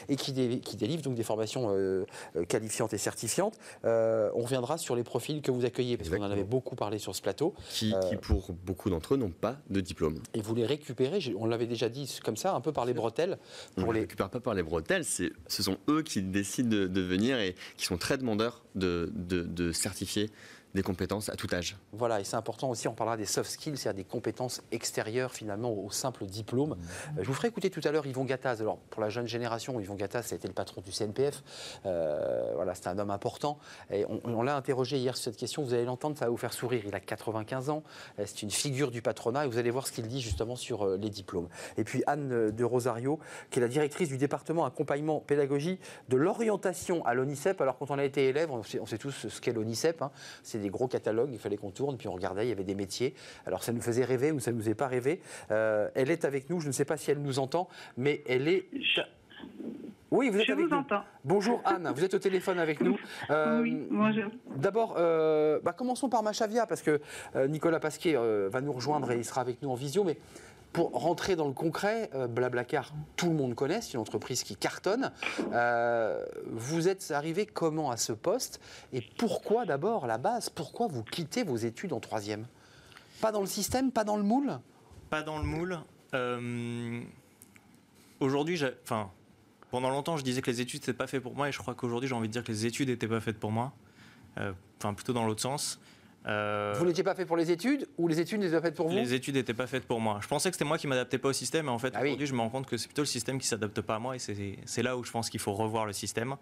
S1: et qui, dé- qui délivre donc des formations euh, euh, qualifiantes et certifiantes. Euh, on reviendra sur les profils que vous accueillez parce qu'on en avait beaucoup parlé sur ce plateau
S8: qui, qui, pour beaucoup d'entre eux, n'ont pas de diplôme.
S1: et vous les récupérez. On l'avait déjà dit comme ça, un peu par les bretelles
S8: On ne
S1: les
S8: récupère pas par les bretelles, ce sont eux qui décident de, de venir et qui sont très demandeurs de, de- de certifier des compétences à tout âge.
S1: Voilà, et c'est important aussi, on parlera des soft skills, c'est-à-dire des compétences extérieures finalement au simple diplôme. Euh, je vous ferai écouter tout à l'heure Yvon Gattaz. Alors, pour la jeune génération, Yvon Gattaz, c'était le patron du CNPF. Euh, voilà, c'est un homme important. Et on, on l'a interrogé hier sur cette question. Vous allez l'entendre, ça va vous faire sourire. Il a 95 ans. Euh, C'est une figure du patronat et vous allez voir ce qu'il dit justement sur les diplômes. Et puis Anne de Rosario, qui est la directrice du département accompagnement pédagogie de l'orientation à l'ONICEP. Alors, quand on a été élève, on sait, on sait tous ce qu'est l'ONICEP. hein. C'est des gros catalogues, il fallait qu'on tourne, puis on regardait, il y avait des métiers. Alors, ça nous faisait rêver ou ça ne nous est pas rêvé. Euh, elle est avec nous, je ne sais pas si elle nous entend, mais elle est. Oui, vous êtes
S9: Je
S1: avec
S9: vous
S1: nous.
S9: entends.
S1: Bonjour Anne, vous êtes au téléphone avec nous. <laughs> Euh,
S9: Oui, bonjour.
S1: D'abord, euh, bah, commençons par Machavia, parce que euh, Nicolas Pasquier euh, va nous rejoindre et il sera avec nous en visio. Mais pour rentrer dans le concret, euh, Blablacar, tout le monde connaît, c'est une entreprise qui cartonne. Euh, vous êtes arrivé comment à ce poste Et pourquoi d'abord, la base, pourquoi vous quittez vos études en troisième? Pas dans le système, pas dans le moule?
S7: Pas dans le moule. Euh, Aujourd'hui, enfin, pendant longtemps, je disais que les études n'étaient pas fait pour moi, et je crois qu'aujourd'hui, j'ai envie de dire que les études n'étaient pas faites pour moi. Enfin, plutôt dans l'autre sens. Euh,
S1: Vous n'étiez pas fait pour les études ou les études n'étaient pas faites pour vous?
S7: Les études n'étaient pas faites pour moi. Je pensais que c'était moi qui m'adaptais pas au système, et en fait,
S1: Ah oui.
S7: aujourd'hui, je me rends compte que c'est plutôt le système qui s'adapte pas à moi, et c'est là où je pense qu'il faut revoir le système.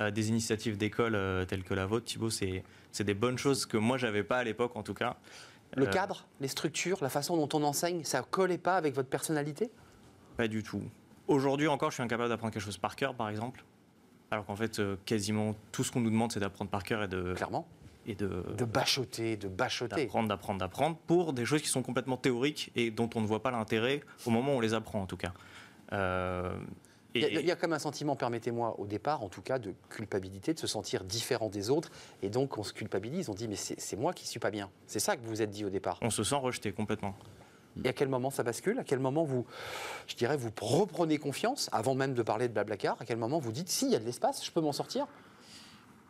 S7: Euh, des initiatives d'école euh, telles que la vôtre, Thibaut, c'est des bonnes choses que moi, j'avais pas à l'époque, en tout cas.
S1: Le cadre, les structures, la façon dont on enseigne, ça collait pas avec votre personnalité?
S7: Pas du tout. Aujourd'hui encore, je suis incapable d'apprendre quelque chose par cœur, par exemple. Alors qu'en fait, quasiment tout ce qu'on nous demande, c'est d'apprendre par cœur et de,
S1: Clairement.
S7: Et de,
S1: De bachoter, de bachoter.
S7: d'apprendre, d'apprendre, d'apprendre pour des choses qui sont complètement théoriques et dont on ne voit pas l'intérêt au moment où on les apprend, en tout cas. Euh,
S1: Il y, a, il y a comme un sentiment, permettez-moi, au départ, en tout cas, de culpabilité, de se sentir différent des autres. Et donc, on se culpabilise, on dit, mais c'est c'est moi qui suis pas bien. C'est ça que vous vous êtes dit au départ.
S7: on se sent rejeté complètement.
S1: Et à quel moment ça bascule? À quel moment vous, je dirais, vous reprenez confiance, avant même de parler de Blablacar? À quel moment vous dites, si, il y a de l'espace, je peux m'en sortir?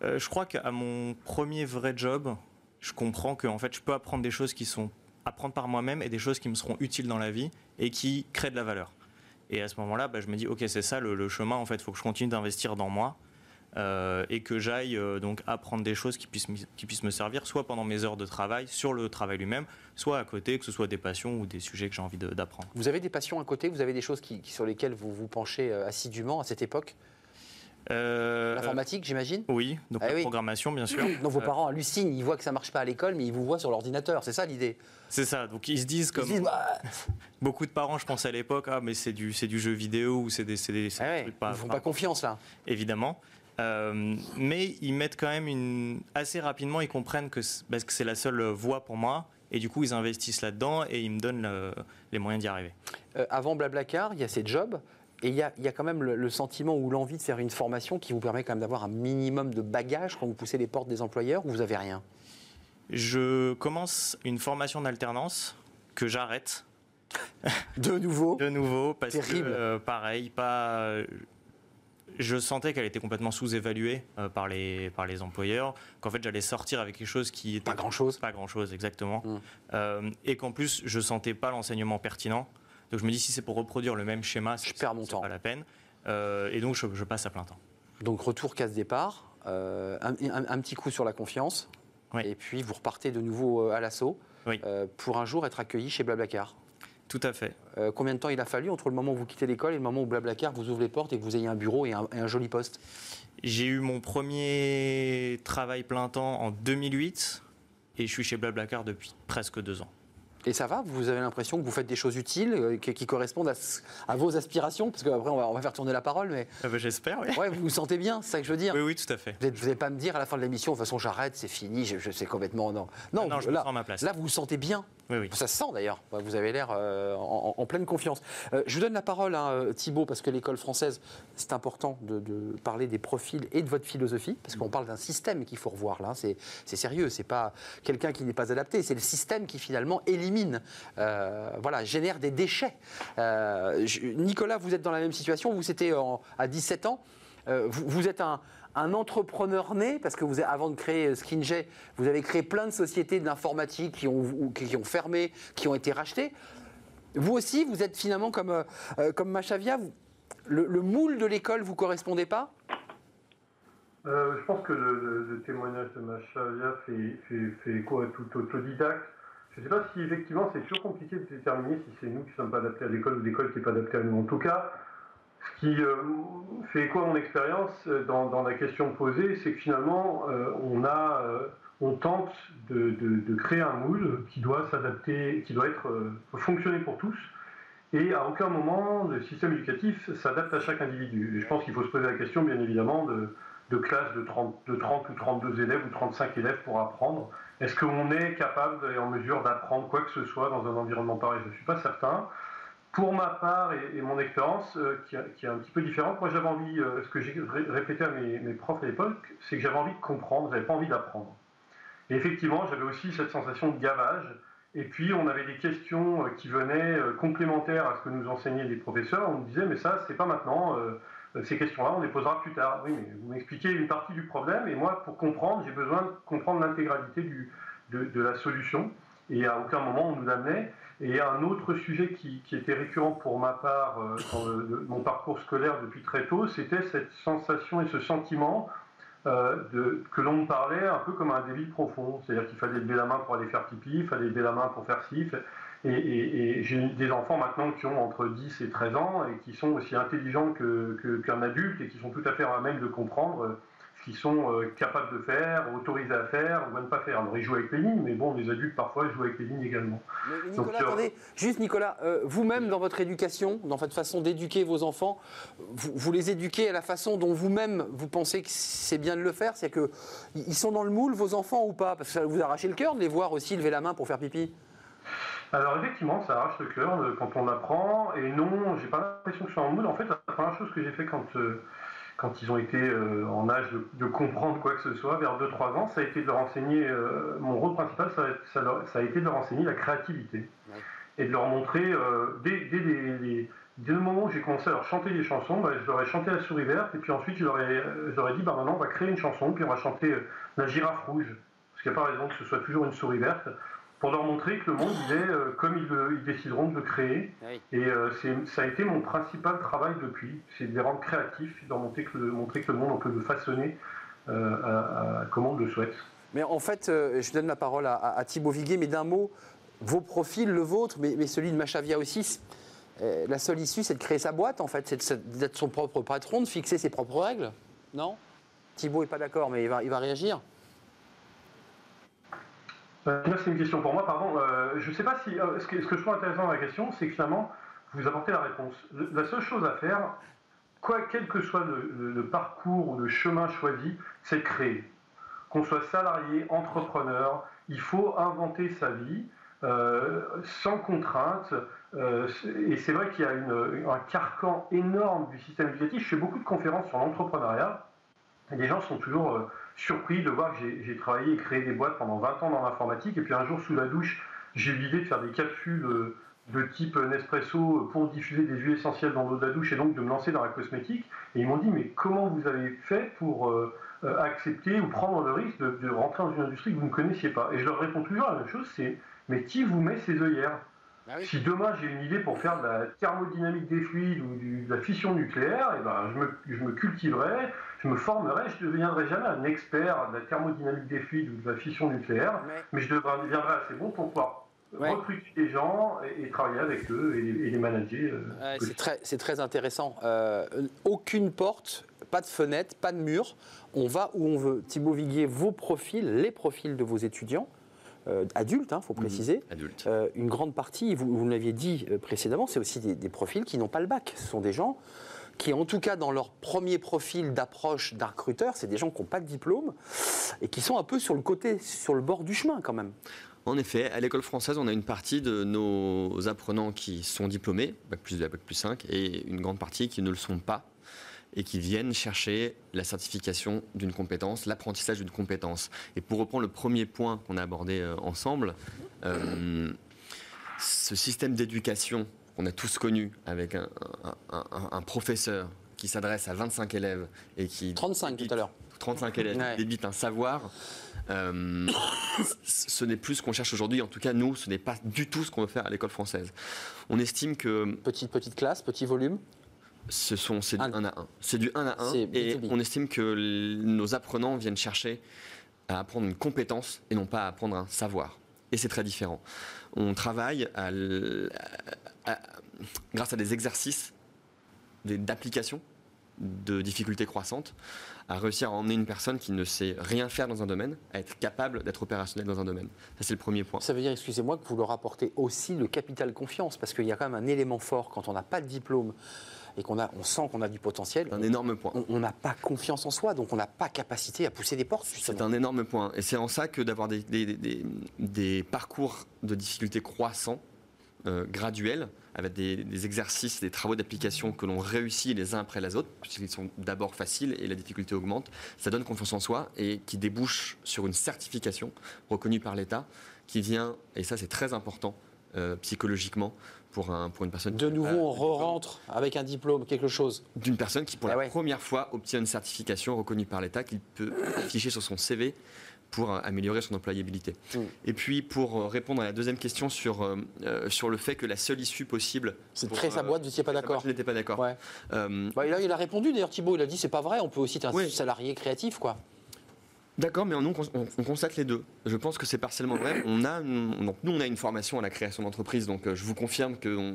S7: Euh, je crois qu'à mon premier vrai job, je comprends que en fait, je peux apprendre des choses qui sont apprendre par moi-même et des choses qui me seront utiles dans la vie et qui créent de la valeur. Et à ce moment-là, bah, je me dis, ok, c'est ça le, chemin. En fait, il faut que je continue d'investir dans moi euh, et que j'aille euh, donc apprendre des choses qui puissent, me- qui puissent me servir, soit pendant mes heures de travail, sur le travail lui-même, soit à côté, que ce soit des passions ou des sujets que j'ai envie d'apprendre.
S1: Vous avez des passions à côté? Vous avez des choses qui, sur lesquelles vous vous penchez assidûment à cette époque?
S7: Euh,
S1: L'informatique, j'imagine
S7: oui, donc
S1: Ah
S7: la
S1: oui.
S7: programmation, bien <clears throat> sûr.
S1: Donc vos
S7: Euh,
S1: parents hallucinent, ils voient que ça marche pas à l'école, mais ils vous voient sur l'ordinateur. C'est ça l'idée?
S7: C'est ça. Donc ils se disent comme
S1: se disent, bah, <laughs>
S7: Beaucoup de parents, je pense à l'époque, ah, mais c'est du, du jeu vidéo ou c'est des, des,
S1: ah
S7: des
S1: ouais,
S7: trucs pas,
S1: ils font
S7: pas-
S1: confiance là.
S7: évidemment. Euh, mais ils mettent quand même une. Assez rapidement, ils comprennent que c'est, parce que c'est la seule voie pour moi. Et du coup, ils investissent là-dedans et ils me donnent le- les moyens d'y arriver.
S1: Euh, avant Blablacar, il y a ces jobs. Et il y, a, il y a quand même le, le sentiment ou l'envie de faire une formation qui vous permet quand même d'avoir un minimum de bagages quand vous poussez les portes des employeurs ou vous avez rien?
S7: Je commence une formation d'alternance que j'arrête <laughs>
S1: De nouveau?
S7: De nouveau parce
S1: Terrible.
S7: que, euh, pareil, pas. Je sentais qu'elle était complètement sous-évaluée euh, par, les, par les employeurs, qu'en fait j'allais sortir avec quelque chose qui était
S1: Pas grand-chose.
S7: Pas grand-chose, exactement.
S1: Mm.
S7: Euh, et qu'en plus, je sentais pas l'enseignement pertinent. Donc je me dis, si c'est pour reproduire le même schéma,
S1: Je perds mon temps.
S7: pas la peine. Euh, et donc je, je passe à plein temps.
S1: Donc retour casse-départ, euh, un, un- un petit coup sur la confiance,
S7: Oui.
S1: et puis vous repartez de nouveau euh, à l'assaut
S7: Oui.
S1: euh, pour un jour être accueilli chez Blablacar.
S7: Tout à fait.
S1: Combien de temps il a fallu entre le moment où vous quittez l'école et le moment où Blablacar vous ouvre les portes et que vous ayez un bureau et un, et un joli poste?
S7: J'ai eu mon premier travail plein temps en 2008 et je suis chez Blablacar depuis presque deux ans.
S1: Et ça va Vous avez l'impression que vous faites des choses utiles euh, qui, qui correspondent à, vos aspirations Parce qu'après, on va, on va faire tourner la parole, mais
S7: Ah bah, J'espère, oui.
S1: ouais, vous vous sentez bien, c'est ça que je veux dire
S7: Oui, oui, tout à fait.
S1: Vous n'allez pas me dire à la fin de l'émission, de toute façon, j'arrête, c'est fini, je, je sais complètement. Non, non,
S7: Ah non,
S1: vous-
S7: je me
S1: là,
S7: sens à ma place.
S1: là, vous vous sentez bien. Ça se sent d'ailleurs. Vous avez l'air euh, en, pleine confiance. Euh, je vous donne la parole, hein, Thibault, parce que l'école française, c'est important de, parler des profils et de votre philosophie, parce qu'on parle d'un système qu'il faut revoir là. C'est sérieux, c'est pas quelqu'un qui n'est pas adapté, c'est le système qui finalement élimine, euh, voilà, génère des déchets. Euh, Nicolas, vous êtes dans la même situation. Vous c'était à 17 ans. Euh, vous êtes un, un entrepreneur né, parce que vous, avant de créer euh, Skinjet, vous avez créé plein de sociétés d'informatique qui ont, qui fermé, qui ont été rachetées. Vous aussi, vous êtes finalement comme, euh, euh, comme Machavia, le, le moule de l'école vous correspondait pas?
S9: Je pense que le, témoignage de Machavia fait, fait, écho à tout autodidacte. Je ne sais pas si effectivement c'est toujours compliqué de déterminer si c'est nous qui ne sommes pas adaptés à l'école ou l'école qui n'est pas adaptée à nous. En tout cas, qui euh, fait écho à mon expérience euh, dans, la question posée, c'est que finalement euh, on, tente de, créer un moule qui doit s'adapter, qui doit être fonctionner pour tous. Et à aucun moment le système éducatif s'adapte à chaque individu. Et je pense qu'il faut se poser la question, bien évidemment, de, de classes de 30, de 30 ou 32 élèves ou 35 élèves pour apprendre. Est-ce qu'on est capable et en mesure d'apprendre quoi que ce soit dans un environnement pareil? Je ne suis pas certain. Pour ma part et, mon expérience, euh, qui, est- un petit peu différente, moi j'avais envie, euh, ce que j'ai ré- répété à mes, profs à l'époque, c'est que j'avais envie de comprendre, j'avais pas envie d'apprendre. Et effectivement, j'avais aussi cette sensation de gavage. Et puis, on avait des questions euh, qui venaient complémentaires à ce que nous enseignaient les professeurs. On nous disait, mais ça, c'est pas maintenant. ces questions-là, on les posera plus tard. Oui, mais vous m'expliquez une partie du problème, et moi, pour comprendre, j'ai besoin de comprendre l'intégralité de, la solution. Et à aucun moment, on nous l'amenait. Et un autre sujet qui, était récurrent pour ma part euh, dans mon parcours scolaire depuis très tôt, c'était cette sensation et ce sentiment euh, que l'on me parlait un peu comme un débit profond. C'est-à-dire qu'il fallait lever la main pour aller faire pipi, il fallait lever la main pour faire ci. Et, j'ai des enfants maintenant qui ont entre 10 et 13 ans et qui sont aussi intelligents que- que- qu'un adulte et qui sont tout à fait à même de comprendre qu'ils sont euh, capables de faire, autorisés à faire ou à ne pas faire. Alors ils jouent avec les lignes, mais bon, les adultes parfois jouent avec les lignes également.
S1: Mais, Nicolas,
S9: euh,
S1: attendez, juste Nicolas, euh, vous-même dans votre éducation, dans votre façon d'éduquer vos enfants, vous, vous les éduquez à la façon dont vous-même vous pensez que c'est bien de le faire? C'est-à-dire qu'ils sont dans le moule, vos enfants ou pas? Parce que ça vous arrache le cœur de les voir aussi lever la main pour faire pipi
S9: Alors effectivement, ça arrache le cœur quand on apprend. Et non, j'ai pas l'impression que je suis en moule. En fait, la première chose que j'ai fait quand, euh, quand ils ont été euh, en âge de, de comprendre quoi que ce soit, vers 2-3 ans, ça a été de leur enseigner, euh, mon rôle principal, ça, a- ça leur- ça a été de leur enseigner la créativité. Et de leur montrer, euh, dès, dès les- dès le moment où j'ai commencé à leur chanter des chansons, bah, je leur ai chanté la souris verte, et puis ensuite je leur ai, je leur ai dit, bah, maintenant on va créer une chanson, puis on va chanter la girafe rouge. Parce qu'il n'y a pas raison que ce soit toujours une souris verte pour leur montrer que le monde, il est euh, comme ils, le- ils décideront de le créer.
S1: Oui.
S9: Et euh, c'est- ça a été mon principal travail depuis, c'est de les rendre créatifs, de leur montrer que le, montrer que le monde, on peut le façonner euh, à- à- comme on le souhaite.
S1: Mais en fait, euh, je donne la parole à, à, à Thibaut Viguier, mais d'un mot, vos profils, le vôtre, mais, mais celui de Machavia aussi, euh, la seule issue, c'est de créer sa boîte, en fait, c'est d'être son propre patron, de fixer ses propres règles, non? Thibaut n'est pas d'accord, mais il va, il va réagir.
S9: Euh, c'est une question pour moi, pardon. Euh, je ne sais pas si. euh, ce, que, je trouve intéressant dans la question, c'est que finalement, vous apportez la réponse. La seule chose à faire, quoi, quel que soit le, parcours ou le chemin choisi, c'est créer. Qu'on soit salarié, entrepreneur, il faut inventer sa vie euh, sans contrainte. et c'est vrai qu'il y a un carcan énorme du système éducatif. Je fais beaucoup de conférences sur l'entrepreneuriat. Les gens sont toujours surpris de voir que j'ai- travaillé et créé des boîtes pendant 20 ans dans l'informatique. Et puis un jour, sous la douche, j'ai eu l'idée de faire des capsules euh, de type Nespresso pour diffuser des huiles essentielles dans l'eau de la douche et donc de me lancer dans la cosmétique. Et ils m'ont dit, mais comment vous avez fait pour euh, euh, accepter ou prendre le risque de, de rentrer dans une industrie que vous ne connaissiez pas? Et je leur réponds toujours la même chose, c'est, mais qui vous met ces œillères?
S1: Ah oui.
S9: si demain j'ai une idée pour faire de la thermodynamique des fluides ou de la fission nucléaire, et ben je, me, je me cultiverai, je me formerai, je ne deviendrai jamais un expert de la thermodynamique des fluides ou de la fission nucléaire,
S1: Mais-
S9: mais je deviendrai assez bon pour pouvoir
S1: Ouais.
S9: recruter des gens et, et travailler avec eux et, les- et les manager. euh,
S1: Ouais, c'est très, c'est très intéressant. Euh, aucune porte, pas de fenêtre, pas de mur. On va où on veut. Thibaut Viguier, vos profils, les profils de vos étudiants, euh, adultes, il faut préciser.
S8: Adulte.
S1: Euh, une grande partie, vous, vous l'aviez dit précédemment, c'est aussi des, des profils qui n'ont pas le bac. Ce sont des gens qui, en tout cas, dans leur premier profil d'approche d'un recruteur, c'est des gens qui n'ont pas de diplôme et qui sont un peu sur le côté, sur le bord du chemin quand même.
S8: En effet, à l'école française, on a une partie de nos apprenants qui sont diplômés, Bac plus 2, Bac plus 5, et une grande partie qui ne le sont pas et qui viennent chercher la certification d'une compétence, l'apprentissage d'une compétence. Et pour reprendre le premier point qu'on a abordé euh, ensemble, euh, ce système d'éducation qu'on a tous connu avec un, un- un- un professeur qui s'adresse à 25 élèves et qui
S1: 35 tout à l'heure.
S8: 35 élèves
S1: Ouais.
S8: qui débitent un savoir. euh, <coughs> ce n'est plus ce qu'on cherche aujourd'hui. En tout cas, nous, ce n'est pas du tout ce qu'on veut faire à l'école française. On estime que
S1: Petite, petite classe, petit volume?
S8: ce sont c'est du
S1: Un.
S8: 1 à 1. C'est du 1 à 1
S1: C'est
S8: et
S1: B2B.
S8: on estime que nos apprenants viennent chercher à apprendre une compétence et non pas à apprendre un savoir. Et c'est très différent. On travaille à à- à- grâce à des exercices d'application de difficultés croissantes, à réussir à emmener une personne qui ne sait rien faire dans un domaine à être capable d'être opérationnelle dans un domaine. Ça, c'est le premier point.
S1: Ça veut dire, excusez-moi, que vous leur apportez aussi le capital confiance, parce qu'il y a quand même un élément fort quand on n'a pas de diplôme et qu'on on sent qu'on a du potentiel.
S8: Un énorme point.
S1: on- On n'a pas confiance en soi, donc on n'a pas capacité à pousser des portes.
S8: C'est un énorme point. Et c'est en ça que d'avoir des, des- des- des parcours de difficultés croissants, euh, avec des, des exercices, des travaux d'application que l'on réussit les uns après les autres, puisqu'ils sont d'abord faciles et la difficulté augmente, ça donne confiance en soi et qui débouche sur une certification reconnue par l'État qui vient, et ça c'est très important euh, psychologiquement pour, un, pour une personne
S1: De nouveau,
S8: euh,
S1: on re-rentre avec un diplôme, quelque chose.
S8: d'une personne qui, pour
S1: Ah
S8: la
S1: ouais.
S8: première fois, obtient une certification reconnue par l'État qu'il peut afficher sur son CV pour euh, améliorer son employabilité.
S1: Mm.
S8: Et puis, pour euh, répondre à la deuxième question sur, euh, sur le fait que la seule issue possible.
S1: C'est très sa boîte, vous n'étiez pas d'accord
S8: Je n'étais pas d'accord.
S1: Ouais.
S8: Euh,
S1: Bah, il a répondu d'ailleurs, Thibault. Il a dit c'est pas vrai, on peut aussi être un
S8: Oui.
S1: salarié créatif, quoi.
S8: D'accord, mais on, on constate les deux. Je pense que c'est partiellement vrai. On a, une- donc, nous, on a une formation à la création d'entreprise, donc euh, je vous confirme qu'on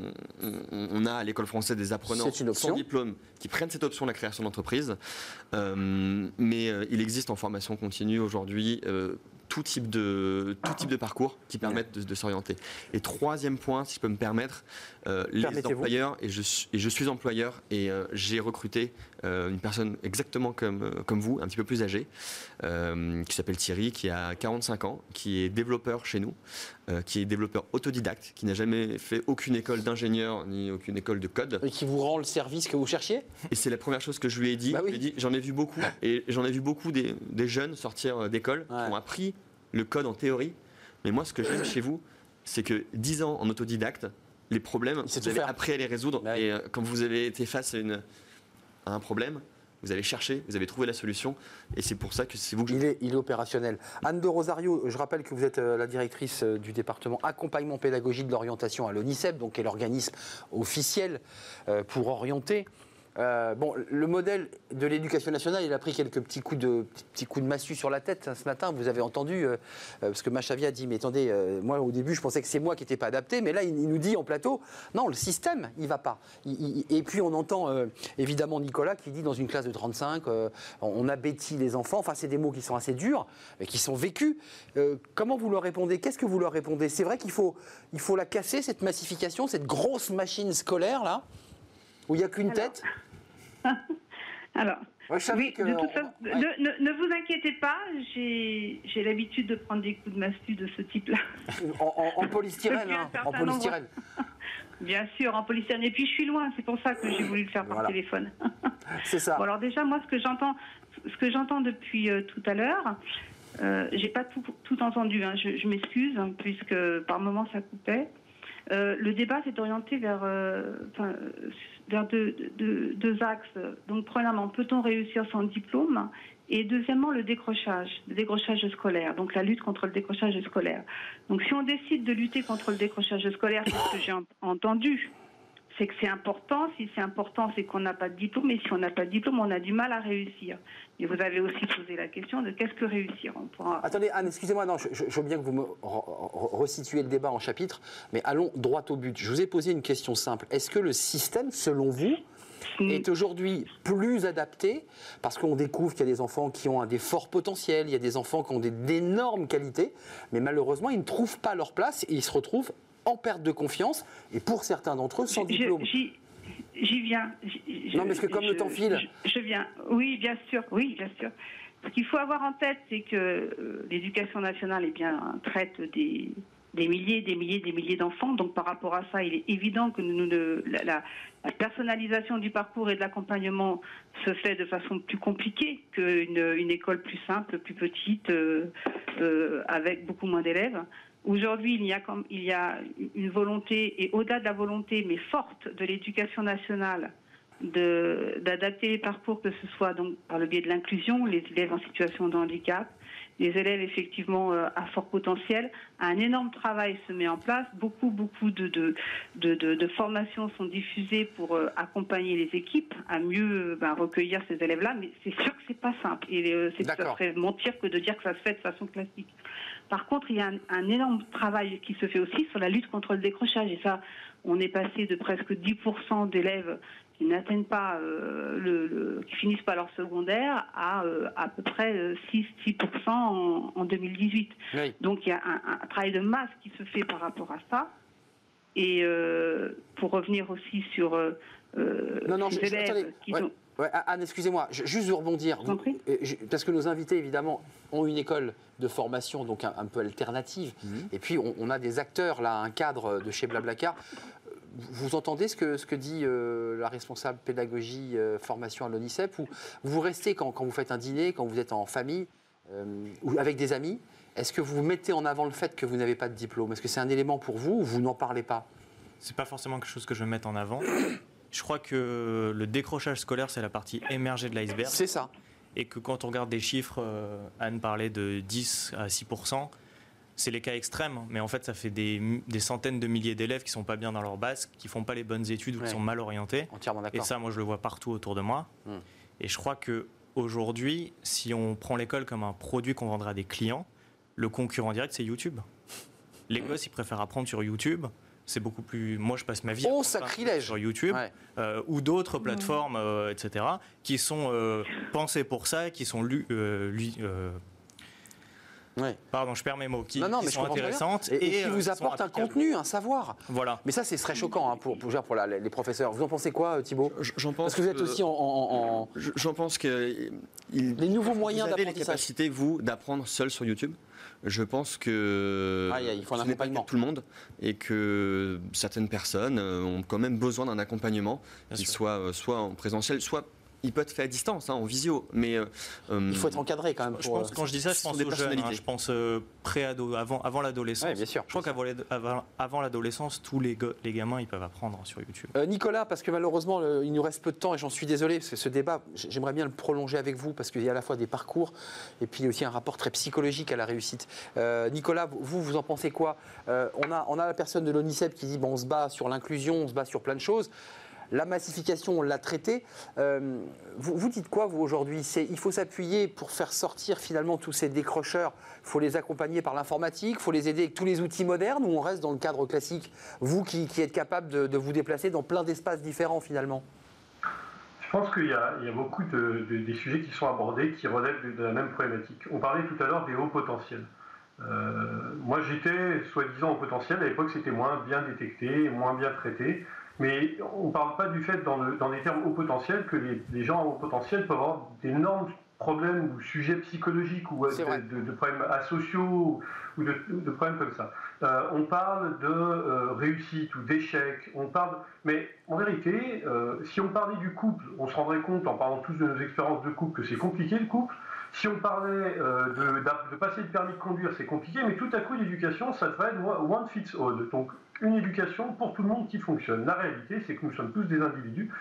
S8: on, a à l'école française des apprenants sans diplôme qui prennent cette option de la création d'entreprise. Euh, mais euh, il existe en formation continue aujourd'hui euh, tout type de tout type de parcours qui permettent de, de s'orienter. Et troisième point, si je peux me permettre, les
S1: Permettez-vous.
S8: employeurs et je, suis- et je suis employeur et euh, j'ai recruté euh, une personne exactement comme euh, comme vous, un petit peu plus âgée, euh, qui s'appelle Thierry, qui a 45 ans, qui est développeur chez nous, euh, qui est développeur autodidacte, qui n'a jamais fait aucune école d'ingénieur ni aucune école de code.
S1: Et qui vous rend le service que vous cherchiez?
S8: Et c'est la première chose que je lui ai dit.
S1: Bah oui.
S8: Je lui ai dit, J'en ai vu beaucoup. Et j'en ai vu beaucoup des, des jeunes sortir euh, d'école
S1: Ouais.
S8: qui ont appris le code en théorie. Mais moi, ce que j'aime chez vous, c'est que 10 ans en autodidacte, les problèmes, vous appris à les résoudre.
S1: Bah.
S8: Et euh, quand vous avez été face à, une, à un problème, vous avez cherché, vous avez trouvé la solution. Et c'est pour ça que c'est vous que je
S1: il est, il est opérationnel. Anne de Rosario, je rappelle que vous êtes euh, la directrice euh, du département accompagnement pédagogique de l'orientation à l'ONICEP, donc qui est l'organisme officiel euh, pour orienter. Euh, bon, le modèle de l'éducation nationale, il a pris quelques petits coups de, petits coups de massue sur la tête hein, ce matin. Vous avez entendu, euh, euh, parce que Machavia a dit, mais attendez, euh, moi au début je pensais que c'est moi qui n'étais pas adapté, mais là il, nous dit en plateau, non, le système, il va pas. Et puis on entend évidemment Nicolas qui dit dans une classe de 35, euh, on a bêti les enfants, enfin c'est des mots qui sont assez durs, mais qui sont vécus. Comment vous leur répondez? Qu'est-ce que vous leur répondez? C'est vrai qu'il faut, il faut la casser, cette massification, cette grosse machine scolaire là, où il n'y a qu'une tête <laughs>
S10: Alors,
S1: Ouais,
S10: oui,
S1: que
S10: de toute façon,
S1: ouais.
S10: ne, vous inquiétez pas, j'ai l'habitude de prendre des coups de massue de ce type-là. <laughs>
S1: en, en- en polystyrène, hein, en polystyrène. <laughs>
S10: Bien sûr, en polystyrène. Et puis je suis loin, c'est pour ça que j'ai voulu le faire par
S1: Voilà.
S10: téléphone.
S1: C'est ça.
S10: Bon, alors déjà, moi, ce que j'entends, ce que j'entends depuis euh, tout à l'heure, euh, j'ai pas tout, tout entendu. hein. Je, je m'excuse hein, puisque par moments ça coupait. Euh, le débat s'est orienté vers, euh, vers deux, deux- axes. Donc, premièrement, peut-on réussir sans diplôme? Et deuxièmement, le décrochage, le décrochage scolaire, donc la lutte contre le décrochage scolaire. Donc, si on décide de lutter contre le décrochage scolaire, c'est ce que j'ai en- entendu, c'est que c'est important. Si c'est important, c'est qu'on n'a pas de diplôme. Et si on n'a pas de diplôme, on a du mal à réussir. Et vous avez aussi posé la question de qu'est-ce que réussir? On pourra...
S1: Attendez, Anne, excusez-moi, non, je, je- je veux bien que vous me re- re- resituez le débat en chapitres, mais allons droit au but. Je vous ai posé une question simple. Est-ce que le système, selon vous, est aujourd'hui plus adapté parce qu'on découvre qu'il y a des enfants qui ont un des forts potentiels, il y a des enfants qui ont d'énormes qualités, mais malheureusement, ils ne trouvent pas leur place et ils se retrouvent en perte de confiance et pour certains d'entre eux sans
S10: Je-
S1: diplôme.
S10: J'y j'y viens. Je-
S1: Non, mais parce que comme le temps file.
S10: Je, je viens. Oui, bien sûr. Oui, bien sûr. Ce qu'il faut avoir en tête, c'est que euh, l'éducation nationale eh bien, traite des, des milliers, des milliers, des milliers d'enfants. Donc, par rapport à ça, il est évident que nous, la, la- la personnalisation du parcours et de l'accompagnement se fait de façon plus compliquée qu'une une école plus simple, plus petite, euh, euh, avec beaucoup moins d'élèves. Aujourd'hui, il y a comme il y a une volonté et au-delà de la volonté, mais forte, de l'éducation nationale, d'adapter les parcours, que ce soit donc par le biais de l'inclusion, les élèves en situation de handicap, les élèves effectivement euh, à fort potentiel. Un énorme travail se met en place. Beaucoup, beaucoup de, de, de, de- formations sont diffusées pour euh, accompagner les équipes à mieux euh, ben, recueillir ces élèves-là. Mais c'est sûr que c'est pas simple. Et euh, c'est ça serait mentir que de dire que ça se fait de façon classique. Par contre, il y a un, un énorme travail qui se fait aussi sur la lutte contre le décrochage. Et ça, on est passé de presque 10% d'élèves qui n'atteignent pas, euh, le, le- qui finissent pas leur secondaire à euh, à peu près euh, 6, 6% en, en 2018.
S1: Oui.
S10: Donc il y a un, un travail de masse qui se fait par rapport à ça. Et euh, pour revenir aussi sur
S1: Non, non,
S10: ces
S1: je- je-
S10: élèves qui
S1: ouais. Ouais, Anne, excusez-moi, juste rebondir.
S10: Vous
S1: je- parce que nos invités, évidemment, ont une école de formation, donc un, un peu alternative. Et puis, on, on a des acteurs, là, un cadre de chez Blablacar. Vous entendez ce que, ce que dit euh, la responsable pédagogie euh, formation à l'ONICEP ou vous restez quand, quand vous faites un dîner, quand vous êtes en famille euh, ou avec des amis? Est-ce que vous mettez en avant le fait que vous n'avez pas de diplôme? Est-ce que c'est un élément pour vous ou vous n'en parlez pas?
S7: C'est pas forcément quelque chose que je vais mettre en avant. Je crois que le décrochage scolaire, c'est la partie émergée de l'iceberg.
S1: C'est ça.
S7: Et que quand on regarde des chiffres, euh, Anne parlait de 10 à 6 c'est les cas extrêmes, mais en fait, ça fait des, des centaines de milliers d'élèves qui sont pas bien dans leur base, qui font pas les bonnes études ou
S1: Ouais.
S7: qui sont mal orientés.
S1: Entièrement
S7: Et
S1: d'accord.
S7: ça, moi, je le vois partout autour de moi.
S1: Hmm.
S7: Et je crois que aujourd'hui, si on prend l'école comme un produit qu'on vendra à des clients, le concurrent direct, c'est YouTube. Les gosses, ils préfèrent apprendre sur YouTube. C'est beaucoup plus. Moi, je passe ma vie
S1: Oh, sacrilège
S7: sur YouTube
S1: Ouais.
S7: euh, ou d'autres plateformes, euh, etc., qui sont euh, pensées pour ça, qui sont lu, euh, lui- euh,
S1: Ouais.
S7: pardon, je perds mes mots, qui,
S1: non, non,
S7: qui
S1: mais je
S7: sont intéressantes
S1: Et, et qui
S7: euh,
S1: vous apportent un contenu, un savoir.
S7: Voilà.
S1: Mais ça, c'est très choquant hein, pour, pour, genre, pour la- les professeurs. Vous en pensez quoi, Thibault?
S8: J'en pense
S1: Parce que vous êtes aussi en, en- en- en-
S8: Je- J'en pense que il-
S1: les nouveaux moyens
S8: vous avez les
S1: d'apprentissage.
S8: capacités, vous, d'apprendre seul sur YouTube? Je pense que
S1: il faut un
S8: ce n'est pas de tout le monde et que certaines personnes euh, ont quand même besoin d'un accompagnement, qu'il soit, euh, soit en présentiel, soit il peut être fait à distance, hein, en visio. Mais euh,
S1: Il faut être encadré quand même.
S7: Je
S1: Pour,
S7: pense,
S1: euh,
S7: quand je dis ça, je pense
S8: des
S7: aux jeunes. hein.
S8: personnalités.
S7: je pense euh, pré-ado, avant, avant l'adolescence.
S1: Ouais, bien sûr.
S7: Je crois qu'avant les- avant, avant l'adolescence, tous les, go- les gamins, ils peuvent apprendre sur YouTube.
S1: Euh, Nicolas, parce que malheureusement, le- il nous reste peu de temps et j'en suis désolé, parce que ce débat, j'aimerais bien le prolonger avec vous, parce qu'il y a à la fois des parcours et puis aussi un rapport très psychologique à la réussite. Euh, Nicolas, vous, vous en pensez quoi? Euh, on, a, on a la personne de l'ONICEP qui dit bon, on se bat sur l'inclusion, on se bat sur plein de choses. La massification, on l'a traité. Euh, vous, dites quoi, vous, aujourd'hui Il faut s'appuyer pour faire sortir finalement tous ces décrocheurs. Il faut les accompagner par l'informatique, il faut les aider avec tous les outils modernes ou on reste dans le cadre classique Vous qui, êtes capable de, vous déplacer dans plein d'espaces différents finalement
S9: Je pense qu'il y, a beaucoup de, de- des sujets qui sont abordés qui relèvent de, de la même problématique. On parlait tout à l'heure des hauts potentiels. Euh, moi, j'étais soi-disant au potentiel. À l'époque, c'était moins bien détecté, moins bien traité. Mais on ne parle pas du fait, dans, le- dans les termes haut potentiel, que les, les gens à haut potentiel peuvent avoir d'énormes problèmes ou sujets psychologiques ou de, de- de problèmes asociaux ou de, de problèmes comme ça. Euh, on parle de euh, réussite ou d'échec. On parle, mais en vérité, euh, si on parlait du couple, on se rendrait compte en parlant tous de nos expériences de couple que c'est compliqué le couple. Si on parlait de, passer le permis de conduire, c'est compliqué, mais tout à coup, l'éducation, ça devrait être one fits all. Donc, une éducation pour tout le monde qui fonctionne. La réalité, c'est que nous sommes tous des individus,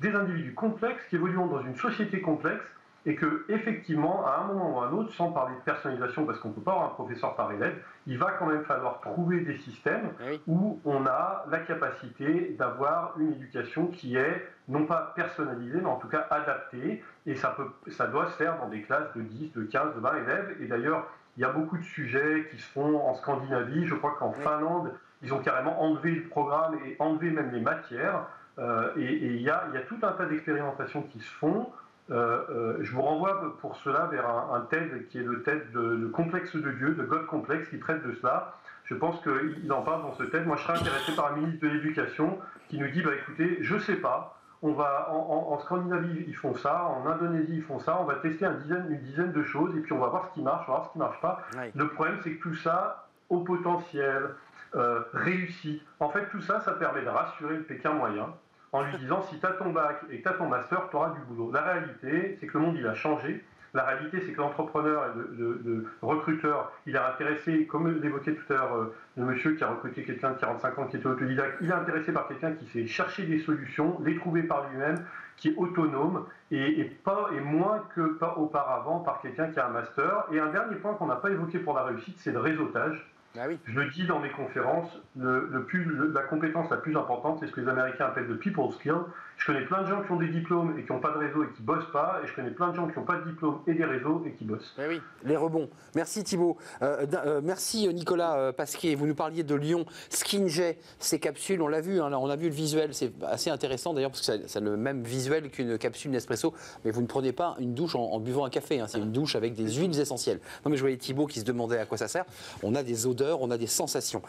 S9: des individus complexes qui évoluons dans une société complexe et que, effectivement, à un moment ou à un autre, sans parler de personnalisation, parce qu'on ne peut pas avoir un professeur par élève, il va quand même falloir trouver des systèmes
S1: Oui.
S9: où on a la capacité d'avoir une éducation qui est non pas personnalisée, mais en tout cas adaptée. Et ça, peut, ça doit se faire dans des classes de 10, de 15, de 20 élèves. Et d'ailleurs, il y a beaucoup de sujets qui se font en Scandinavie. Je crois qu'en
S1: Oui.
S9: Finlande, ils ont carrément enlevé le programme et enlevé même les matières Euh, et il y, a, tout un tas d'expérimentations qui se font. je vous renvoie pour cela vers un, TED qui est le TED de, Complexe de Dieu, de God Complex, qui traite de cela. Je pense qu'il en parle dans ce TED. Moi, je serais intéressé par un ministre de l'Éducation qui nous dit bah, écoutez, je ne sais pas, on va, en, Scandinavie, ils font ça, en Indonésie, ils font ça, on va tester une dizaine, une dizaine de choses et puis on va voir ce qui marche, on va voir ce qui ne marche pas. Le problème, c'est que tout ça, au potentiel, euh, réussi, en fait, tout ça, ça permet de rassurer le Pékin moyen en lui disant si tu as ton bac et que tu as ton master, tu auras du boulot. La réalité, c'est que le monde, il a changé. La réalité, c'est que l'entrepreneur et le, recruteur, il est intéressé, comme l'évoquait tout à l'heure euh, le monsieur qui a recruté quelqu'un de 45 ans qui était autodidacte, il est intéressé par quelqu'un qui sait chercher des solutions, les trouver par lui-même, qui est autonome et, pas, et moins que pas auparavant par quelqu'un qui a un master. Et un dernier point qu'on n'a pas évoqué pour la réussite, c'est le réseautage.
S1: Ah
S9: Je le dis dans mes conférences, la compétence la plus importante, c'est ce que les Américains appellent le people skill. Je connais plein de gens qui ont des diplômes et qui n'ont pas de réseau et qui bossent pas, et je connais plein de gens qui n'ont pas de diplôme et des réseaux et qui bossent.
S1: Eh oui, les rebonds. Merci Thibault. Euh, euh, merci Nicolas euh, Pasquier. Vous nous parliez de Lyon, Skinjet, ces capsules, on l'a vu, hein, on a vu le visuel, c'est assez intéressant d'ailleurs parce que a le même visuel qu'une capsule Nespresso, mais vous ne prenez pas une douche en, buvant un café, hein. c'est une douche avec des huiles essentielles. Non mais je voyais Thibault qui se demandait à quoi ça sert. On a des odeurs, on a des sensations.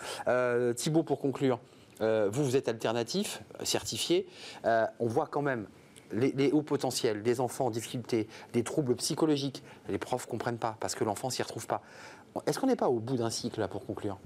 S1: Thibault, pour conclure. Euh, vous, vous êtes alternatif, certifié. Euh, on voit quand même les, hauts potentiels, des enfants en difficulté, des troubles psychologiques. Les profs ne comprennent pas parce que l'enfant s'y retrouve pas. Est-ce qu'on n'est pas au bout d'un cycle là pour conclure?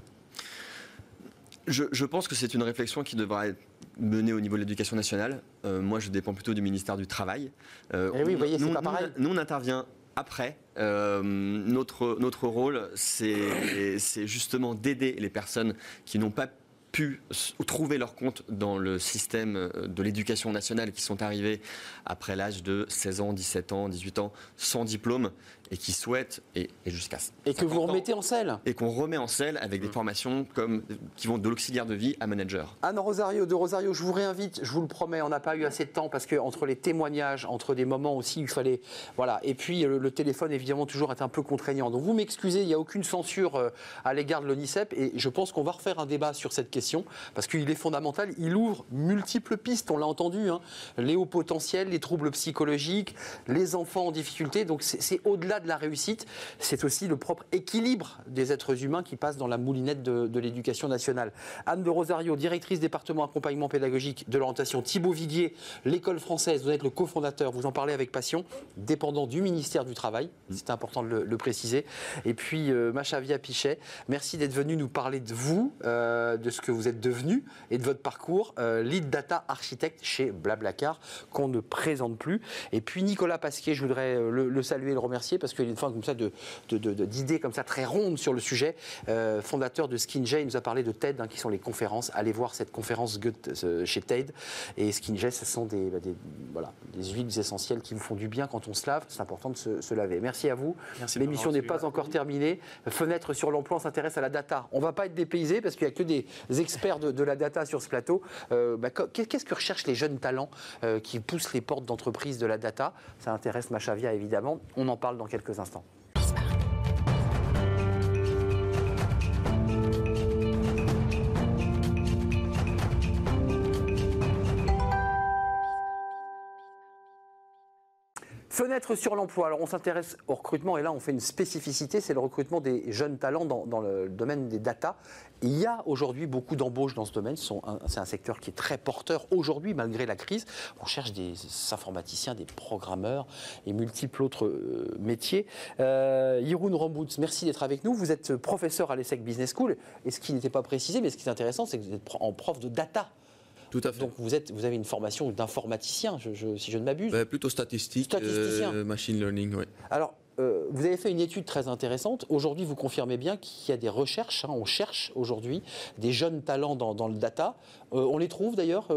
S8: Je, pense que c'est une réflexion qui devra être menée au niveau de l'éducation nationale. Euh, moi, je dépends plutôt du ministère du Travail.
S1: Eh oui, vous voyez, c'est pas pareil.
S8: Nous, on intervient après. notre, notre rôle, c'est justement d'aider les personnes qui n'ont pas pu trouver leur compte dans le système euh, de l'éducation nationale qui sont arrivés après l'âge de 16 ans, 17 ans, 18 ans, sans diplôme et qui souhaitent, et, jusqu'à
S1: Et que vous remettez en selle
S8: Et qu'on remet en selle avec des mm. formations comme, qui vont de l'auxiliaire de vie à manager.
S1: Anne Rosario, de Rosario, je vous réinvite, je vous le promets, on n'a pas eu assez de temps parce que entre les témoignages, entre des moments aussi il fallait. Voilà, et puis le, téléphone, évidemment, toujours est un peu contraignant. Donc vous m'excusez, il n'y a aucune censure euh, à l'égard de l'ONICEP et je pense qu'on va refaire un débat sur cette question parce qu'il est fondamental. Il ouvre multiples pistes, on l'a entendu, hein. les hauts potentiels, les troubles psychologiques, les enfants en difficulté. Donc c'est au-delà de la réussite, c'est aussi le propre équilibre des êtres humains qui passent dans la moulinette de, l'éducation nationale. Anne de Rosario, directrice département accompagnement pédagogique de l'orientation Thibaut Viguier, l'école française, vous êtes le cofondateur, vous en parlez avec passion, dépendant du ministère du Travail, c'est important de le, préciser. Et puis euh, Machavia Pichet, merci d'être venu nous parler de vous, euh, de ce que vous êtes devenu et de votre parcours, euh, lead data architecte chez Blablacar, qu'on ne présente plus. Et puis Nicolas Pasquier, je voudrais le, le saluer et le remercier parce qu'il y a une fois comme ça d'idées comme ça très rondes sur le sujet. Euh, fondateur de SkinJ, il nous a parlé de TED, hein, qui sont les conférences. Allez voir cette conférence euh, chez TED. Et SkinJ, ce sont des, bah, des, voilà, des huiles essentielles qui vous font du bien quand on se lave. C'est important de se, laver. Merci à vous. L'émission n'est pas encore terminée. Fenêtre sur l'emploi, on s'intéresse à la data. On ne va pas être dépaysé parce qu'il n'y a que des experts de, la data sur ce plateau. Euh, bah, qu'est-ce que recherchent les jeunes talents qui poussent les portes d'entreprise de la data? Ça intéresse Machavia évidemment. On en parle dans quelques quelques instants. Fenêtre sur l'emploi. Alors on s'intéresse au recrutement et là on fait une spécificité, c'est le recrutement des jeunes talents dans, le domaine des data. Il y a aujourd'hui beaucoup d'embauches dans ce domaine. C'est un secteur qui est très porteur aujourd'hui malgré la crise. On cherche des informaticiens, des programmeurs et multiples autres euh, métiers. Euh, Yeroun merci d'être avec nous. Vous êtes professeur à l'ESSEC Business School. Et ce qui n'était pas précisé, mais ce qui est intéressant, c'est que vous êtes en prof de data.
S11: Tout à fait.
S1: Donc vous, êtes, vous avez une formation d'informaticien, si je ne m'abuse.
S11: Ben, plutôt statistique, euh, machine learning, oui.
S1: Alors, euh, vous avez fait une étude très intéressante. Aujourd'hui, vous confirmez bien qu'il y a des recherches. Hein, on cherche aujourd'hui des jeunes talents dans, le data. Euh, on les trouve d'ailleurs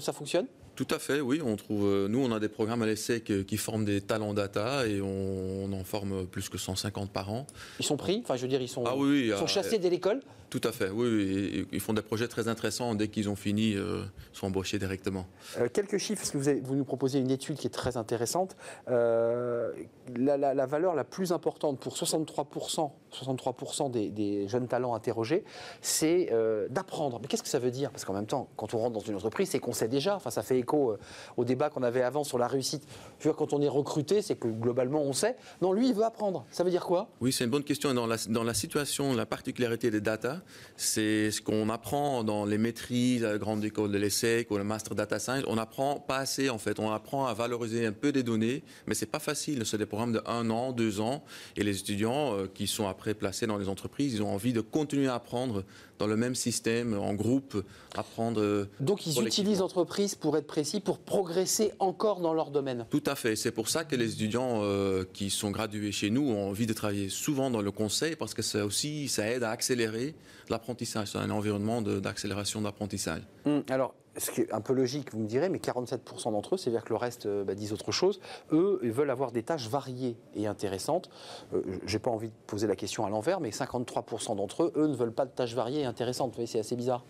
S1: Ça fonctionne?
S11: Tout à fait, oui. On trouve, nous, on a des programmes à l'ESSEC qui forment des talents data et on, en forme plus que 150 par an.
S1: Ils sont pris Enfin, je veux dire, ils sont,
S11: ah oui,
S1: ils sont chassés dès l'école
S11: tout à fait, oui, Ils font des projets très intéressants. Dès qu'ils ont fini, euh, sont embauchés directement.
S1: Euh, quelques chiffres, parce que vous, vous, nous proposez une étude qui est très intéressante. Euh, la, valeur la plus importante pour 63% 63% des, jeunes talents interrogés, c'est euh, d'apprendre. Mais qu'est-ce que ça veut dire? Parce qu'en même temps, quand on rentre dans une entreprise, c'est qu'on sait déjà. Enfin, ça fait écho euh, au débat qu'on avait avant sur la réussite. Je quand on est recruté, c'est que globalement, on sait. Non, lui, il veut apprendre. Ça veut dire quoi?
S11: Oui, c'est une bonne question. Dans la, situation, la particularité des data, c'est ce qu'on apprend dans les maîtrises à la grande école de l'ESSEC ou le Master Data Science. On n'apprend pas assez, en fait. On apprend à valoriser un peu des données, mais c'est pas facile. C'est des programmes de un an, deux ans. Et les étudiants euh, qui sont après placés dans les entreprises, ils ont envie de continuer à apprendre dans le même système, en groupe, apprendre. euh,
S1: Donc, ils utilisent l'entreprise, pour être précis, pour progresser encore dans leur domaine.
S11: Tout à fait. C'est pour ça que les étudiants euh, qui sont gradués chez nous ont envie de travailler souvent dans le conseil parce que ça aussi, ça aide à accélérer l'apprentissage. C'est un environnement d'accélération d'apprentissage.
S1: Hum, Alors, ce qui est un peu logique, vous me direz, mais 47% d'entre eux, c'est-à-dire que le reste euh, bah, disent autre chose, eux, ils veulent avoir des tâches variées et intéressantes. Euh, J'ai pas envie de poser la question à l'envers, mais 53% d'entre eux, eux, ne veulent pas de tâches variées et intéressantes. Vous voyez, c'est assez bizarre.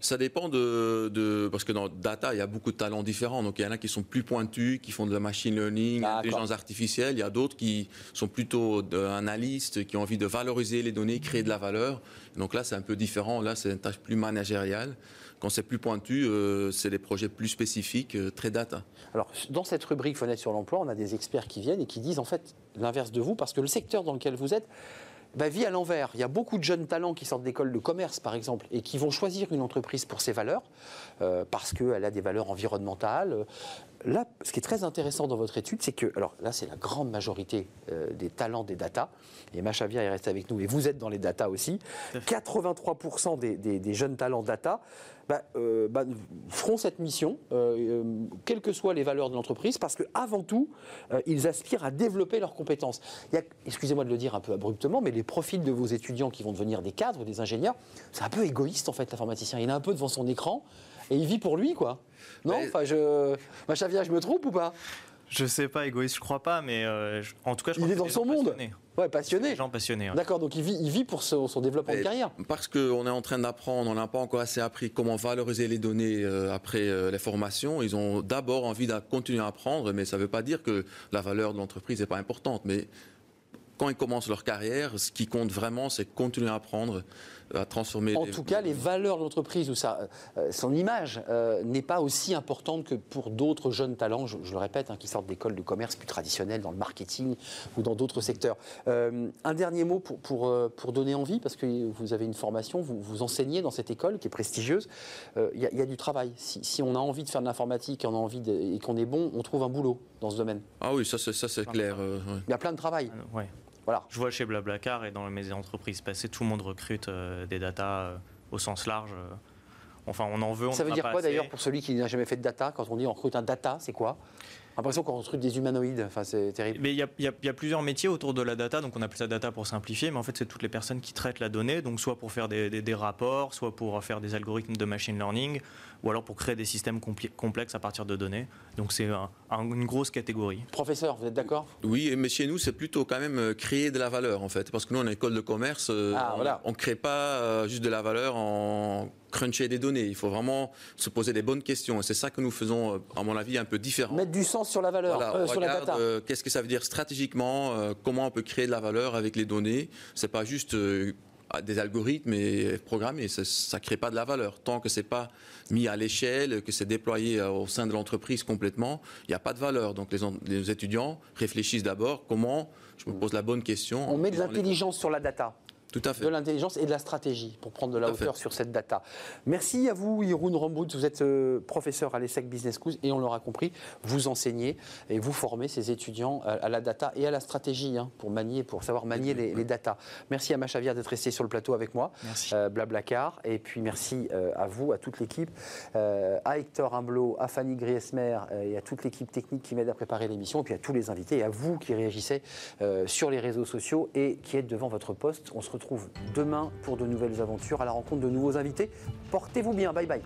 S11: Ça dépend de, de- Parce que dans data, il y a beaucoup de talents différents. Donc, il y en a qui sont plus pointus, qui font de la machine learning,
S1: D'accord.
S11: intelligence artificielle. Il y a d'autres qui sont plutôt analystes, qui ont envie de valoriser les données, créer de la valeur. Donc là, c'est un peu différent. Là, c'est une tâche plus managériale. Quand c'est plus pointu, euh, c'est des projets plus spécifiques, euh, très data.
S1: Alors, dans cette rubrique Fenêtre sur l'emploi, on a des experts qui viennent et qui disent en fait l'inverse de vous, parce que le secteur dans lequel vous êtes bah, vit à l'envers. Il y a beaucoup de jeunes talents qui sortent d'écoles de commerce, par exemple, et qui vont choisir une entreprise pour ses valeurs, euh, parce qu'elle a des valeurs environnementales. Là, ce qui est très intéressant dans votre étude, c'est que, alors là, c'est la grande majorité euh, des talents des data, et Machavia est resté avec nous, et vous êtes dans les data aussi. 83% des, des- des jeunes talents data bah, euh, bah, feront cette mission, euh, quelles que soient les valeurs de l'entreprise, parce qu'avant tout, ils aspirent à développer leurs compétences. Excusez-moi de le dire un peu abruptement, mais les profils de vos étudiants qui vont devenir des cadres, des ingénieurs, c'est un peu égoïste en fait, l'informaticien. Il est un peu devant son écran et il vit pour lui, quoi. Non Enfin, je. Machavia, je me trompe ou pas?
S7: Je sais pas, égoïste, je crois pas, mais euh, je- en tout cas, je
S1: Il
S7: crois
S1: est
S7: que
S1: dans son monde.
S7: passionnés.
S1: Ouais,
S7: Des
S1: passionné.
S7: gens passionnés. ouais.
S1: D'accord, donc il vit, il vit pour son, son développement de carrière.
S11: Parce qu'on est en train d'apprendre, on n'a pas encore assez appris comment valoriser les données euh, après euh, les formations. Ils ont d'abord envie de continuer à apprendre, mais ça ne veut pas dire que la valeur de l'entreprise n'est pas importante. Mais quand ils commencent leur carrière, ce qui compte vraiment, c'est continuer à apprendre, à transformer.
S1: En
S11: les-
S1: tout cas, les valeurs de l'entreprise ou sa, euh, son image euh, n'est pas aussi importante que pour d'autres jeunes talents, je, je le répète, hein, qui sortent d'écoles de commerce plus traditionnelles dans le marketing ou dans d'autres secteurs. Euh, un dernier mot pour, pour, euh, pour donner envie, parce que vous avez une formation, vous, vous enseignez dans cette école qui est prestigieuse. Euh, Il y, a- il y a du travail. Si, si on a envie de faire de l'informatique on a envie de- et qu'on est bon, on trouve un boulot dans ce domaine.
S11: Ah oui, ça c'est, ça, c'est clair. euh, ouais.
S1: Il y a plein de travail.
S7: Euh, Ouais.
S1: Voilà.
S7: Je vois chez Blablacar et dans mes entreprises passées, tout le monde recrute euh, des data euh, au sens large. euh. Enfin, on en veut, on
S1: Ça veut dire
S7: pas
S1: quoi d'ailleurs pour celui qui n'a jamais fait de data Quand on dit on recrute un data, c'est quoi? L'impression qu'on recrute des humanoïdes. Enfin, c'est terrible.
S7: Mais il y, y a- il y a plusieurs métiers autour de la data, donc on appelle ça data pour simplifier, mais en fait c'est toutes les personnes qui traitent la donnée, donc soit pour faire des, des- des rapports, soit pour faire des algorithmes de machine learning, ou alors pour créer des systèmes complexes à partir de données. Donc c'est un- un- une grosse catégorie.
S1: Professeur, vous êtes d'accord?
S11: Oui, mais chez nous, c'est plutôt quand même euh, créer de la valeur, en fait. Parce que nous, on est une école de commerce, euh,
S1: Ah,
S11: on-
S1: voilà.
S11: ne crée pas euh, juste de la valeur en cruncher des données. Il faut vraiment se poser des bonnes questions. Et c'est ça que nous faisons, à mon avis, un peu différent.
S1: Mettre du sens sur la valeur,
S11: Voilà,
S1: euh,
S11: on
S1: sur la
S11: regarde,
S1: data.
S11: euh, qu'est-ce que ça veut dire stratégiquement, euh, comment on peut créer de la valeur avec les données. C'est pas juste euh, des algorithmes et programmer, ça, ça crée pas de la valeur. Tant que c'est pas mis à l'échelle, que c'est déployé euh, au sein de l'entreprise complètement, il n'y a pas de valeur. Donc les, les étudiants réfléchissent d'abord comment je me pose la bonne question.
S1: On met de l'intelligence sur la data.
S11: Tout à fait.
S1: De l'intelligence et de la stratégie pour prendre de la
S11: fait.
S1: hauteur sur cette data. Merci à vous, Jeroen Rambout. Vous êtes euh, professeur à l'ESSEC Business School et on l'aura compris, vous enseignez et vous formez ces étudiants à, à la data et à la stratégie hein, pour manier, pour savoir manier les, les data. Merci à Machavia d'être resté sur le plateau avec moi.
S7: Merci.
S1: Euh, Blablacar. Et puis merci euh, à vous, à toute l'équipe, à Hector Imblot, à Fanny Griesmer et à toute l'équipe technique qui m'aide à préparer l'émission, et puis à tous les invités, et à vous qui réagissez sur les réseaux sociaux et qui êtes devant votre poste. On se retrouve demain pour de nouvelles aventures, à la rencontre de nouveaux invités. Portez-vous bien. Bye bye.